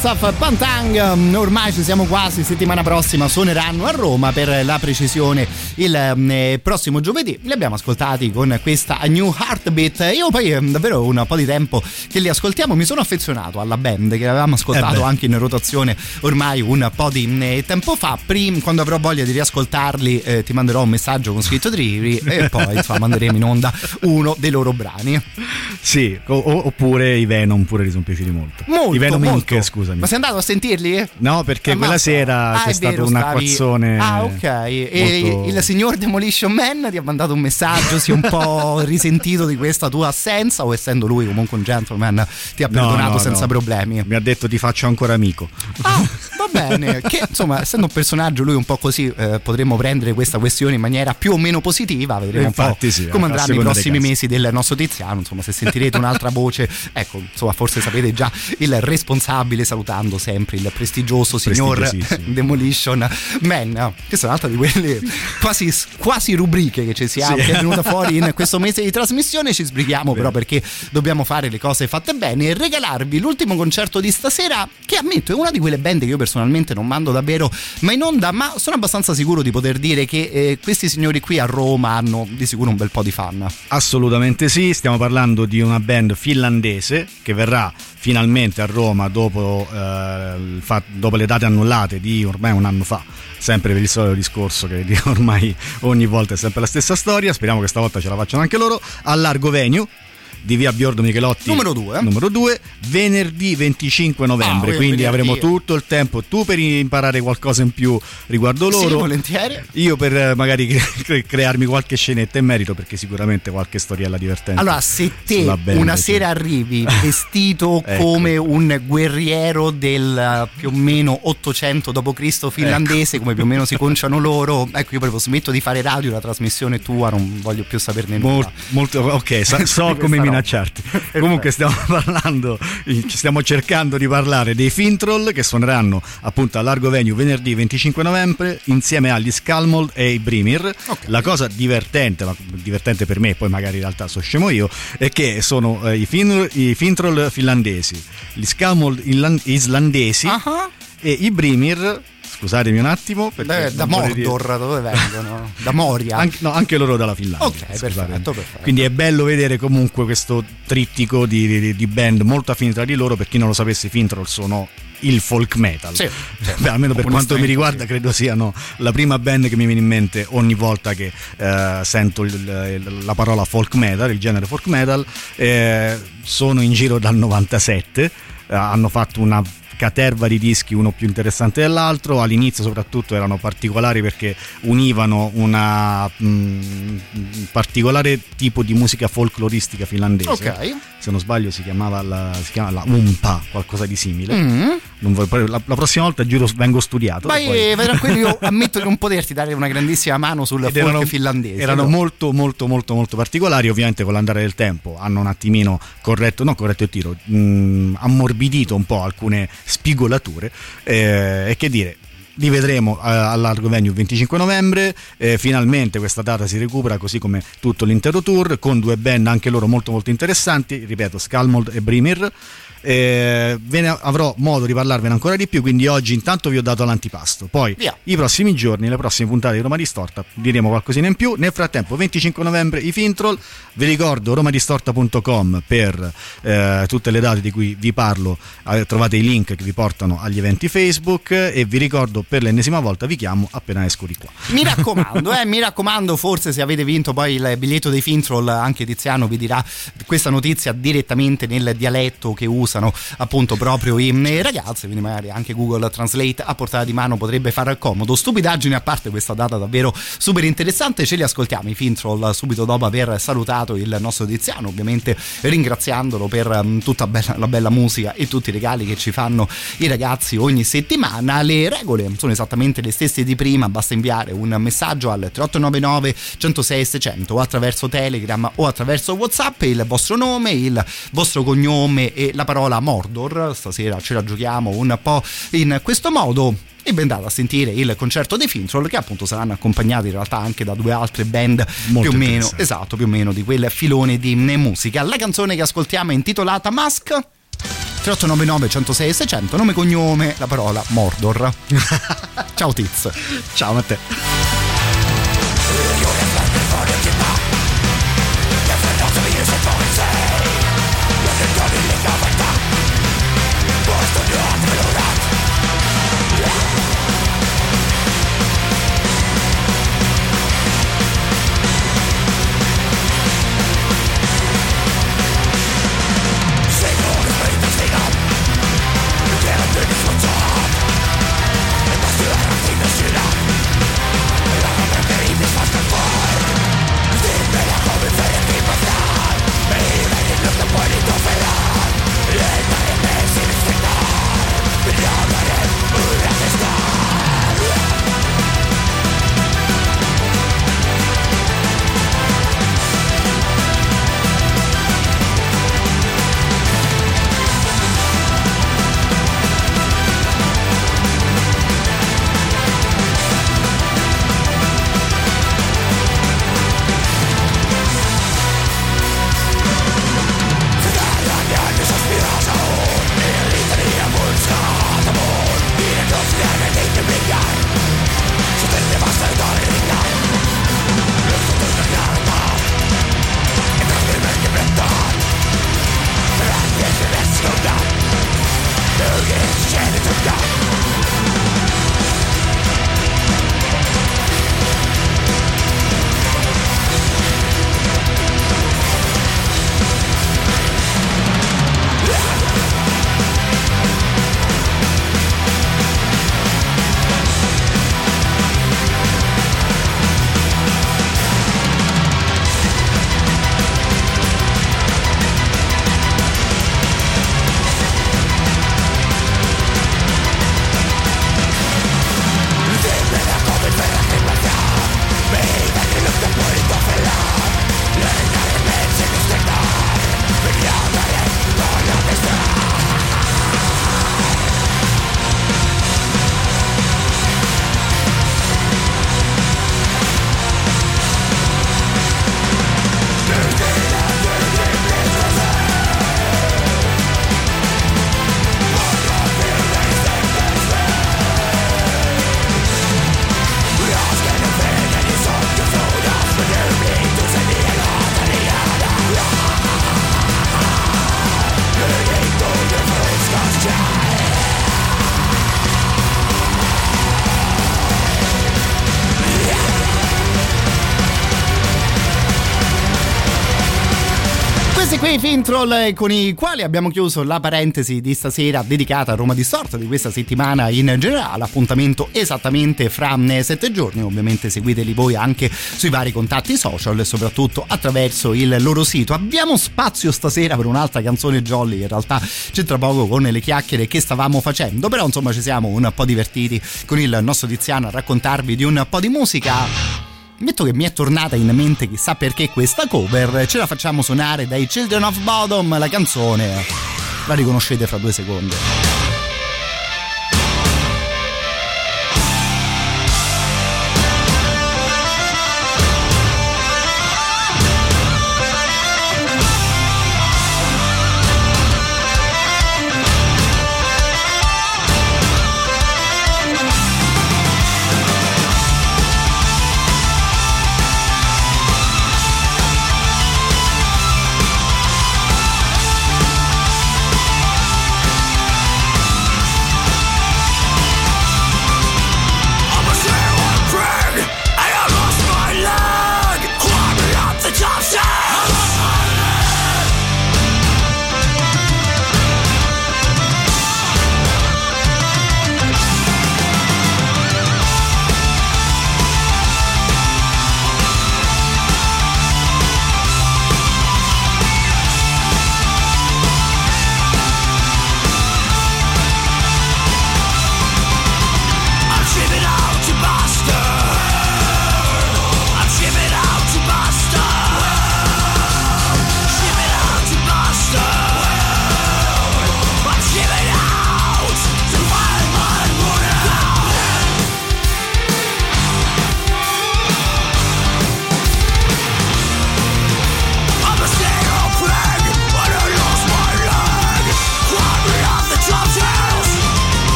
Tigers of Pantang, ormai ci siamo quasi, settimana prossima suoneranno a Roma per la precisione il mm, eh, prossimo giovedì. Li abbiamo ascoltati con questa New Heartbeat. Io poi eh, davvero un po' di tempo che li ascoltiamo mi sono affezionato alla band che avevamo ascoltato Eh anche in rotazione ormai un po' di mm, tempo fa. Prim- quando avrò voglia di riascoltarli eh, ti manderò un messaggio con scritto Triri e poi insomma manderemo in onda uno dei loro brani. Sì, o- oppure i Venom pure li sono piaciuti molto. Molto, I Venom molto. Inc, scusami. Ma sei andato a sentirli? No, perché Ammazza. quella sera Ah, c'è stato vero, un acquazzone. Ah, ok. E molto- il signor Demolition Man ti ha mandato un messaggio, si è un po' risentito di questa tua assenza o essendo lui comunque un gentleman ti ha No, perdonato no, senza no. problemi? Mi ha detto ti faccio ancora amico. Va bene, che insomma, essendo un personaggio lui un po' così, eh, potremmo prendere questa questione in maniera più o meno positiva, vedremo un po' Infatti sì, come andranno i prossimi mesi del nostro Tiziano, insomma, se sentirete un'altra voce, ecco, insomma, forse sapete già il responsabile salutando sempre il prestigioso signor. Demolition Man, che è un'altra di quelle quasi, quasi rubriche che ci siamo, Sì. che è venuta fuori in questo mese di trasmissione, ci sbrighiamo però perché dobbiamo fare le cose fatte bene e regalarvi l'ultimo concerto di stasera che ammetto è una di quelle band che io personalmente non mando davvero mai in onda ma sono abbastanza sicuro di poter dire che eh, questi signori qui a Roma hanno di sicuro un bel po' di fan. Assolutamente sì, stiamo parlando di una band finlandese che verrà finalmente a Roma dopo, eh, dopo le date annullate di ormai un anno fa, sempre per il solito discorso che ormai ogni volta è sempre la stessa storia, speriamo che stavolta ce la facciano anche loro, al Largo Venue di via Biordo Michelotti Numero due. numero 2 venerdì 25 novembre Ah, quindi venerdì. avremo tutto il tempo tu per imparare qualcosa in più riguardo Sì, loro volentieri. io per eh, magari cre- crearmi qualche scenetta in merito perché sicuramente qualche storiella divertente Allora, se te band, una sì. sera arrivi vestito Ecco. come un guerriero del più o meno 800 d.C. finlandese, Ecco. come più o meno si conciano loro, ecco io proprio smetto di fare radio, la trasmissione tua non voglio più saperne nulla. Mol- molto, ok, so questa come roba. Minacciarti. Comunque stiamo parlando, ci stiamo cercando di parlare dei Fintroll che suoneranno appunto a Largo Venue venerdì 25 novembre insieme agli Scalmold e i Brimir. La cosa divertente, ma divertente per me, poi magari in realtà so scemo io, è che sono eh, i, fin- i Fintroll finlandesi, gli Scalmold islandesi e i Brimir. Scusatemi un attimo. da non vorrei dire- Mordor dove vengono? Da Moria. anche, no, anche loro dalla Finlandia. Ok, perfetto, perfetto. Quindi è bello vedere comunque questo trittico di, di- di band molto affini tra di loro. Per chi non lo sapesse, i Fintroll sono il folk metal. Sì, sì. Beh, almeno per quanto mi riguarda, credo siano la prima band che mi viene in mente ogni volta che eh, sento il- il- la parola folk metal, il genere folk metal. Eh, sono in giro dal 97, eh, hanno fatto una caterva di dischi uno più interessante dell'altro all'inizio soprattutto erano particolari perché univano una mm, un particolare tipo di musica folcloristica finlandese Ok. se non sbaglio si chiamava la, si chiama la umpa qualcosa di simile Mm. Non voglio- la, la prossima volta giuro vengo studiato Vai, poi- vai tranquillo, io ammetto di non poterti dare una grandissima mano sul ed folk erano, finlandese. erano però- molto molto molto molto particolari ovviamente con l'andare del tempo hanno un attimino corretto no corretto il tiro mh, ammorbidito un po' alcune spigolature eh, e che dire li vedremo eh, al Largo Venue il 25 novembre, eh, finalmente questa data si recupera così come tutto l'intero tour con due band anche loro molto molto interessanti, ripeto Scalmold e Brimir. Eh, ve ne avrò modo di parlarvene ancora di più, quindi oggi intanto vi ho dato l'antipasto. Poi Via. i prossimi giorni, le prossime puntate di Roma Distorta, diremo qualcosina in più. Nel frattempo, 25 novembre i Fintroll, vi ricordo romadistorta.com per eh, tutte le date di cui vi parlo, eh, trovate i link che vi portano agli eventi Facebook e vi ricordo per l'ennesima volta vi chiamo appena esco di qua. Mi raccomando, eh, mi raccomando, forse se avete vinto poi il biglietto dei Fintroll, anche Tiziano vi dirà questa notizia direttamente nel dialetto che usano appunto proprio i ragazzi, quindi magari anche Google Translate a portata di mano potrebbe fare comodo. Stupidaggine a parte questa data davvero super interessante, ce li ascoltiamo i Fintroll subito dopo aver salutato il nostro Tiziano, ovviamente ringraziandolo per mm, tutta la bella musica e tutti i regali che ci fanno i ragazzi ogni settimana. Le regole sono esattamente le stesse di prima, basta inviare un messaggio al 3899 106 600 o attraverso Telegram o attraverso WhatsApp il vostro nome, il vostro cognome e la parola Mordor. Stasera ce la giochiamo un po' in questo modo. E ben andate a sentire il concerto dei Fintroll che appunto saranno accompagnati in realtà anche da due altre band Molto più o meno esatto più o meno di quel filone di musica. La canzone che ascoltiamo è intitolata Mask. 3899 106 600 nome cognome la parola Mordor. Ciao Tiz. Ciao a Questi qui i Fintroll eh, con i quali abbiamo chiuso la parentesi di stasera dedicata a Roma Distorta di questa settimana in generale. Appuntamento esattamente fra eh, sette giorni. Ovviamente seguiteli voi anche sui vari contatti social e soprattutto attraverso il loro sito. Abbiamo spazio stasera per un'altra canzone jolly. In realtà c'entra poco con le chiacchiere che stavamo facendo. Però insomma ci siamo un po' divertiti con il nostro Tiziano a raccontarvi di un po' di musica. Metto che mi è tornata in mente chissà perché questa cover, ce la facciamo suonare dai Children of Bodom, la canzone. La riconoscete fra due secondi.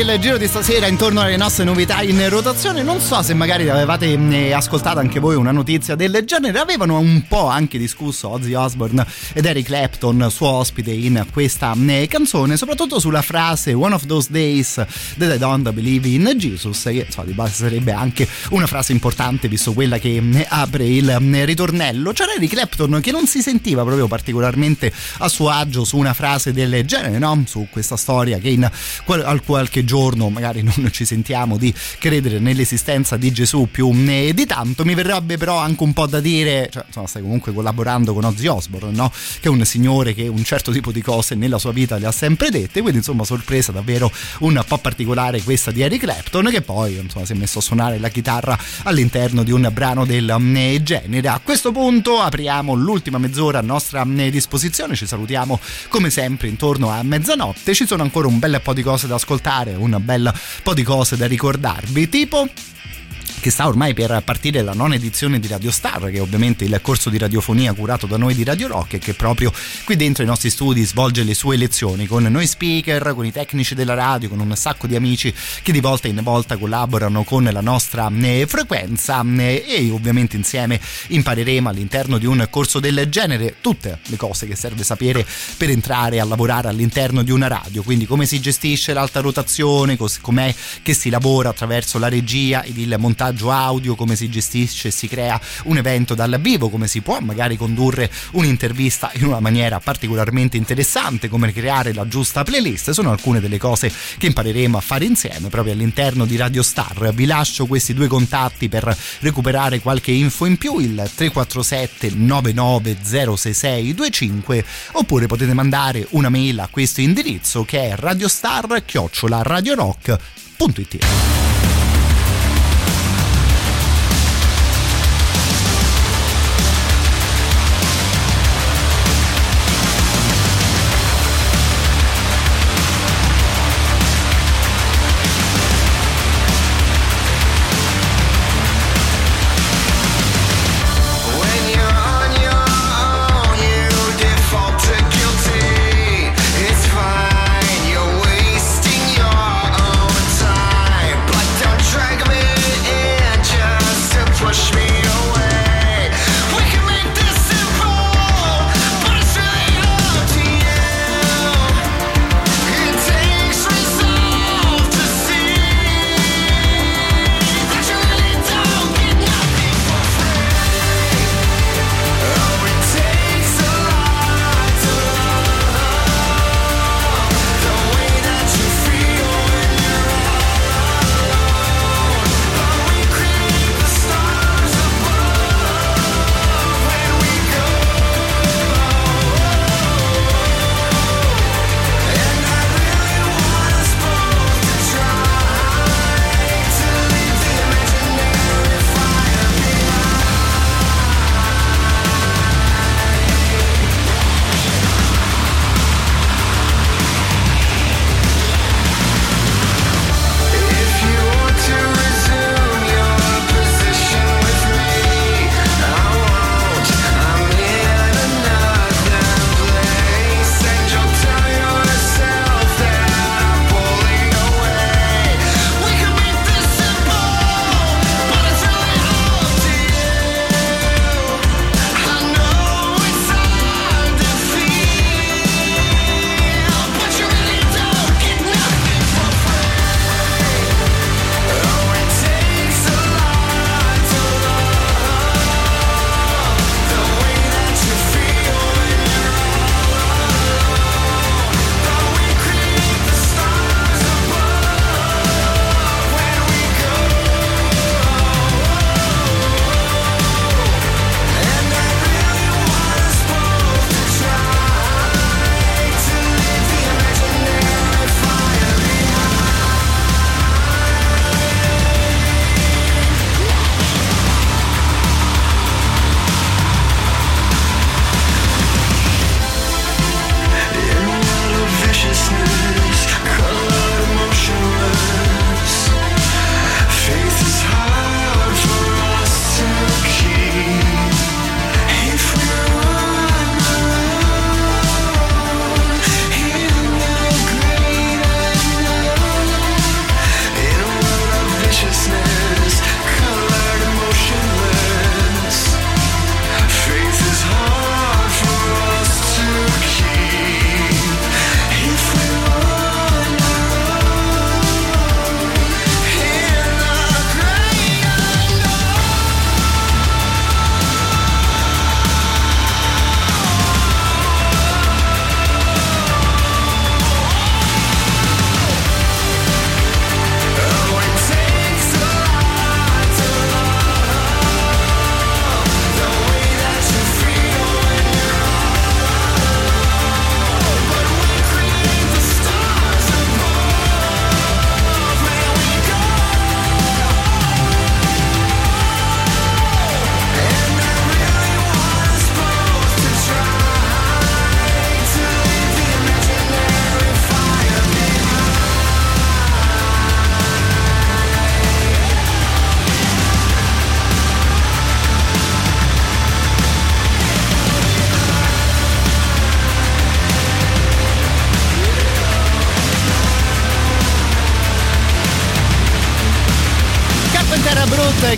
Il giro di stasera intorno alle nostre novità in rotazione, non so se magari avevate mh, ascoltato anche voi una notizia del genere, avevano un po' anche discusso Ozzy Osbourne ed Eric Clapton, suo ospite in questa mh, canzone, soprattutto sulla frase One of those days that I don't believe in Jesus, che insomma, di base sarebbe anche una frase importante visto quella che mh, apre il ritornello. C'era Eric Clapton che non si sentiva proprio particolarmente a suo agio su una frase del genere, no? Su questa storia che in qual- al qualche giorno magari non ci sentiamo di credere nell'esistenza di Gesù più di tanto. Mi verrebbe però anche un po' da dire, cioè, insomma, stai comunque collaborando con Ozzy Osbourne, no? Che è un signore che un certo tipo di cose nella sua vita le ha sempre dette, quindi insomma sorpresa davvero un po' particolare questa di Eric Clapton che poi insomma si è messo a suonare la chitarra all'interno di un brano del mm, genere. A questo punto apriamo l'ultima mezz'ora a nostra mm, disposizione, ci salutiamo come sempre intorno a mezzanotte, ci sono ancora un bel po' di cose da ascoltare, un bel po' di cose da ricordarvi, tipo che sta ormai per partire la nona edizione di Radio Star, che è ovviamente il corso di radiofonia curato da noi di Radio Rock e che proprio qui dentro i nostri studi svolge le sue lezioni con noi speaker, con i tecnici della radio, con un sacco di amici che di volta in volta collaborano con la nostra eh, frequenza eh, e ovviamente insieme impareremo all'interno di un corso del genere tutte le cose che serve sapere per entrare a lavorare all'interno di una radio, quindi come si gestisce l'alta rotazione, com'è che si lavora attraverso la regia ed il montaggio audio, come si gestisce e si crea un evento dal vivo, come si può magari condurre un'intervista in una maniera particolarmente interessante, come creare la giusta playlist, sono alcune delle cose che impareremo a fare insieme proprio all'interno di Radio Star. Vi lascio questi due contatti per recuperare qualche info in più, il 347 9906625 oppure potete mandare una mail a questo indirizzo che è radiostar-radiorock.it.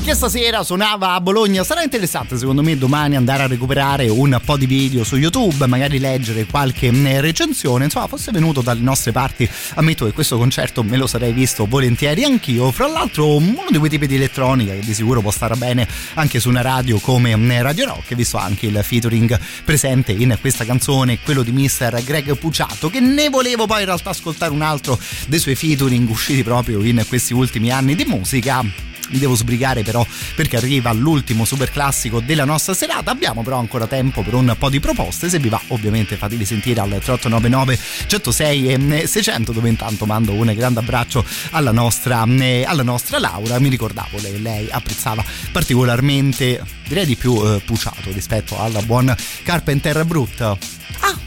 che stasera suonava a Bologna. Sarà interessante secondo me domani andare a recuperare un po' di video su YouTube, magari leggere qualche mm, recensione. Insomma, fosse venuto dalle nostre parti, ammetto che questo concerto me lo sarei visto volentieri anch'io. Fra l'altro uno di quei tipi di elettronica che di sicuro può stare bene anche su una radio come mm, Radio Rock, visto anche il featuring presente in questa canzone, quello di Mr. Greg Puciato, che ne volevo poi in realtà ascoltare un altro dei suoi featuring usciti proprio in questi ultimi anni di musica mi devo sbrigare però perché arriva l'ultimo super classico della nostra serata. Abbiamo però ancora tempo per un po' di proposte. Se vi va ovviamente fatevi sentire al 3899 106 e 600 dove intanto mando un grande abbraccio alla nostra, eh, alla nostra Laura. Mi ricordavo lei, lei apprezzava particolarmente direi di più eh, Puciato rispetto al buon Carpenter Brut. Ah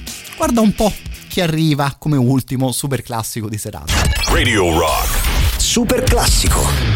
guarda un po' chi arriva come ultimo super classico di serata. Radio Rock. Super classico.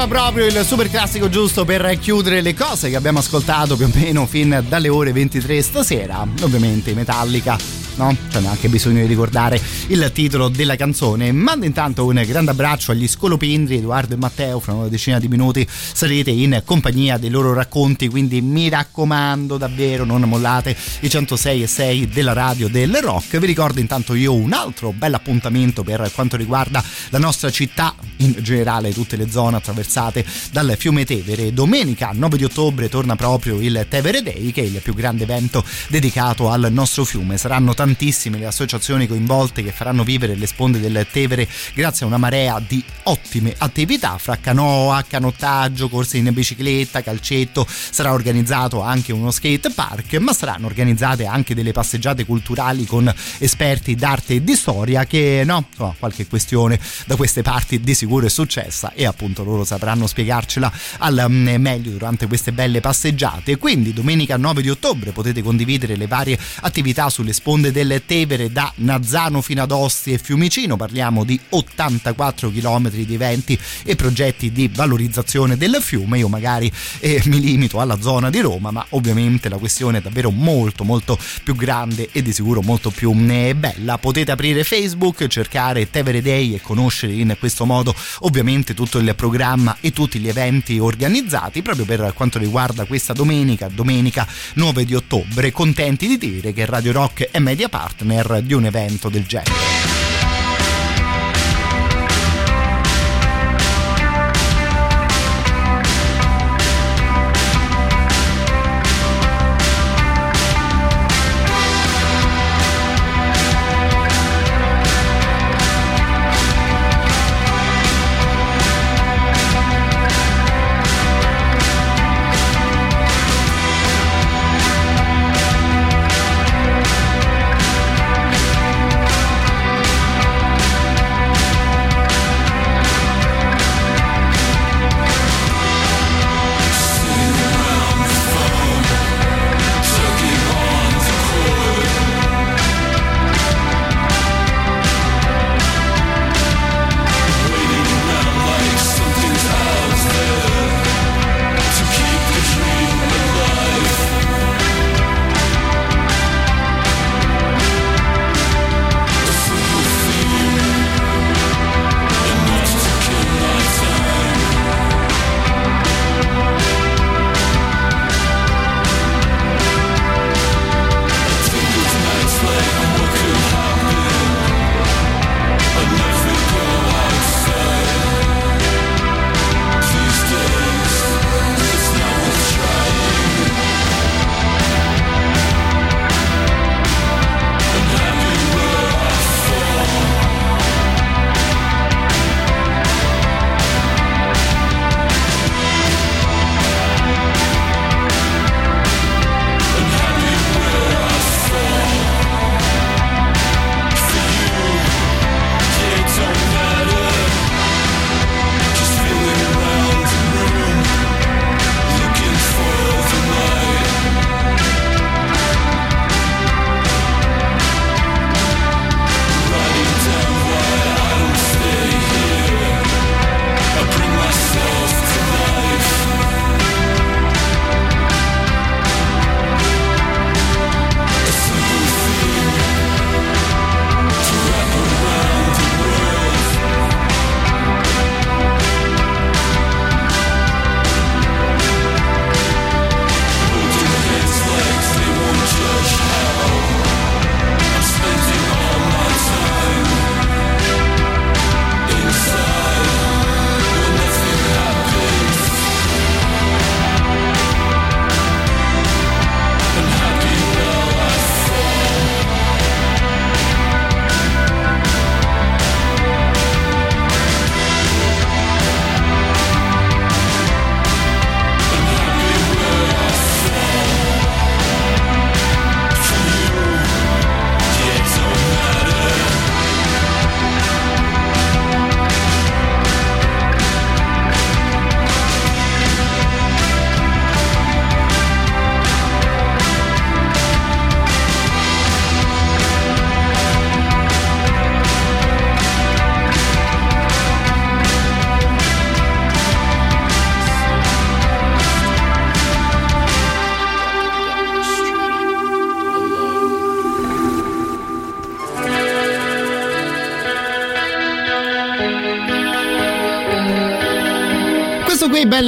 Sembrava proprio il super classico giusto per chiudere le cose che abbiamo ascoltato più o meno fin dalle ore 23 stasera. Ovviamente Metallica no? C'è neanche bisogno di ricordare il titolo della canzone. Mando intanto un grande abbraccio agli scolopindri, Edoardo e Matteo. Fra una decina di minuti sarete in compagnia dei loro racconti. Quindi mi raccomando, davvero, non mollate i 106 e 6 della radio del rock. Vi ricordo intanto io un altro bel appuntamento per quanto riguarda la nostra città, in generale tutte le zone attraversate dal fiume Tevere. Domenica 9 di ottobre torna proprio il Tevere Day, che è il più grande evento dedicato al nostro fiume. Saranno tantissime le associazioni coinvolte che faranno vivere le sponde del Tevere grazie a una marea di ottime attività fra canoa, canottaggio, corse in bicicletta, calcetto, sarà organizzato anche uno skate park, ma saranno organizzate anche delle passeggiate culturali con esperti d'arte e di storia che no, insomma, qualche questione da queste parti di sicuro è successa e appunto loro sapranno spiegarcela al mm, meglio durante queste belle passeggiate. Quindi domenica 9 di ottobre potete condividere le varie attività sulle sponde del Tevere da Nazzano fino ad Ostia e Fiumicino, parliamo di 84 km di eventi e progetti di valorizzazione del fiume. Io magari eh, mi limito alla zona di Roma, ma ovviamente la questione è davvero molto molto più grande e di sicuro molto più eh, bella. Potete aprire Facebook, cercare Tevere Day e conoscere in questo modo ovviamente tutto il programma e tutti gli eventi organizzati proprio per quanto riguarda questa domenica, domenica 9 di ottobre. Contenti di dire che Radio Rock è media partner di un evento del genere.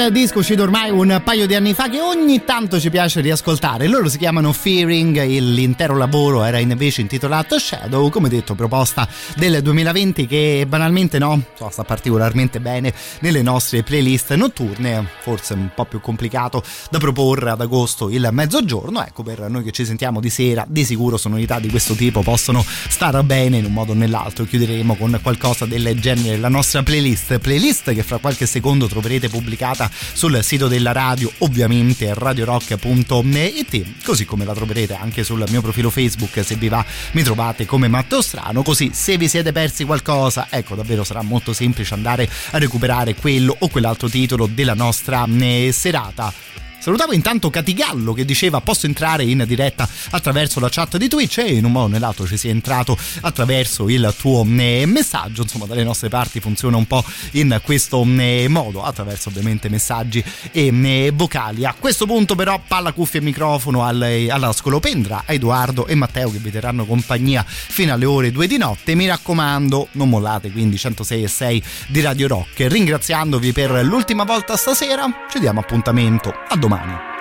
Bel disco uscito ormai un paio di anni fa che ogni tanto ci piace riascoltare. Loro si chiamano Fearing, l'intero lavoro era invece intitolato Shadow, come detto proposta del 2020 che banalmente no, sta particolarmente bene nelle nostre playlist notturne, forse un po' più complicato da proporre ad agosto il mezzogiorno, ecco per noi che ci sentiamo di sera di sicuro sonorità di questo tipo possono stare bene in un modo o nell'altro, chiuderemo con qualcosa del genere la nostra playlist, playlist che fra qualche secondo troverete pubblicata sul sito della radio, ovviamente radiorock.it, così come la troverete anche sul mio profilo Facebook, se vi va mi trovate come Matteo Strano, così se vi siete persi qualcosa, ecco davvero sarà molto semplice andare a recuperare quello o quell'altro titolo della nostra eh, serata. Salutavo intanto Catigallo che diceva posso entrare in diretta attraverso la chat di Twitch e in un modo o nell'altro ci si è entrato attraverso il tuo eh, messaggio, insomma dalle nostre parti funziona un po' in questo eh, modo, attraverso ovviamente messaggi e eh, vocali. A questo punto però palla, cuffia e microfono al, alla scolopendra, a Edoardo e Matteo che vi terranno compagnia fino alle ore 2 di notte. Mi raccomando, non mollate quindi 106 e 6 di Radio Rock. Ringraziandovi per l'ultima volta stasera, ci diamo appuntamento a domani. When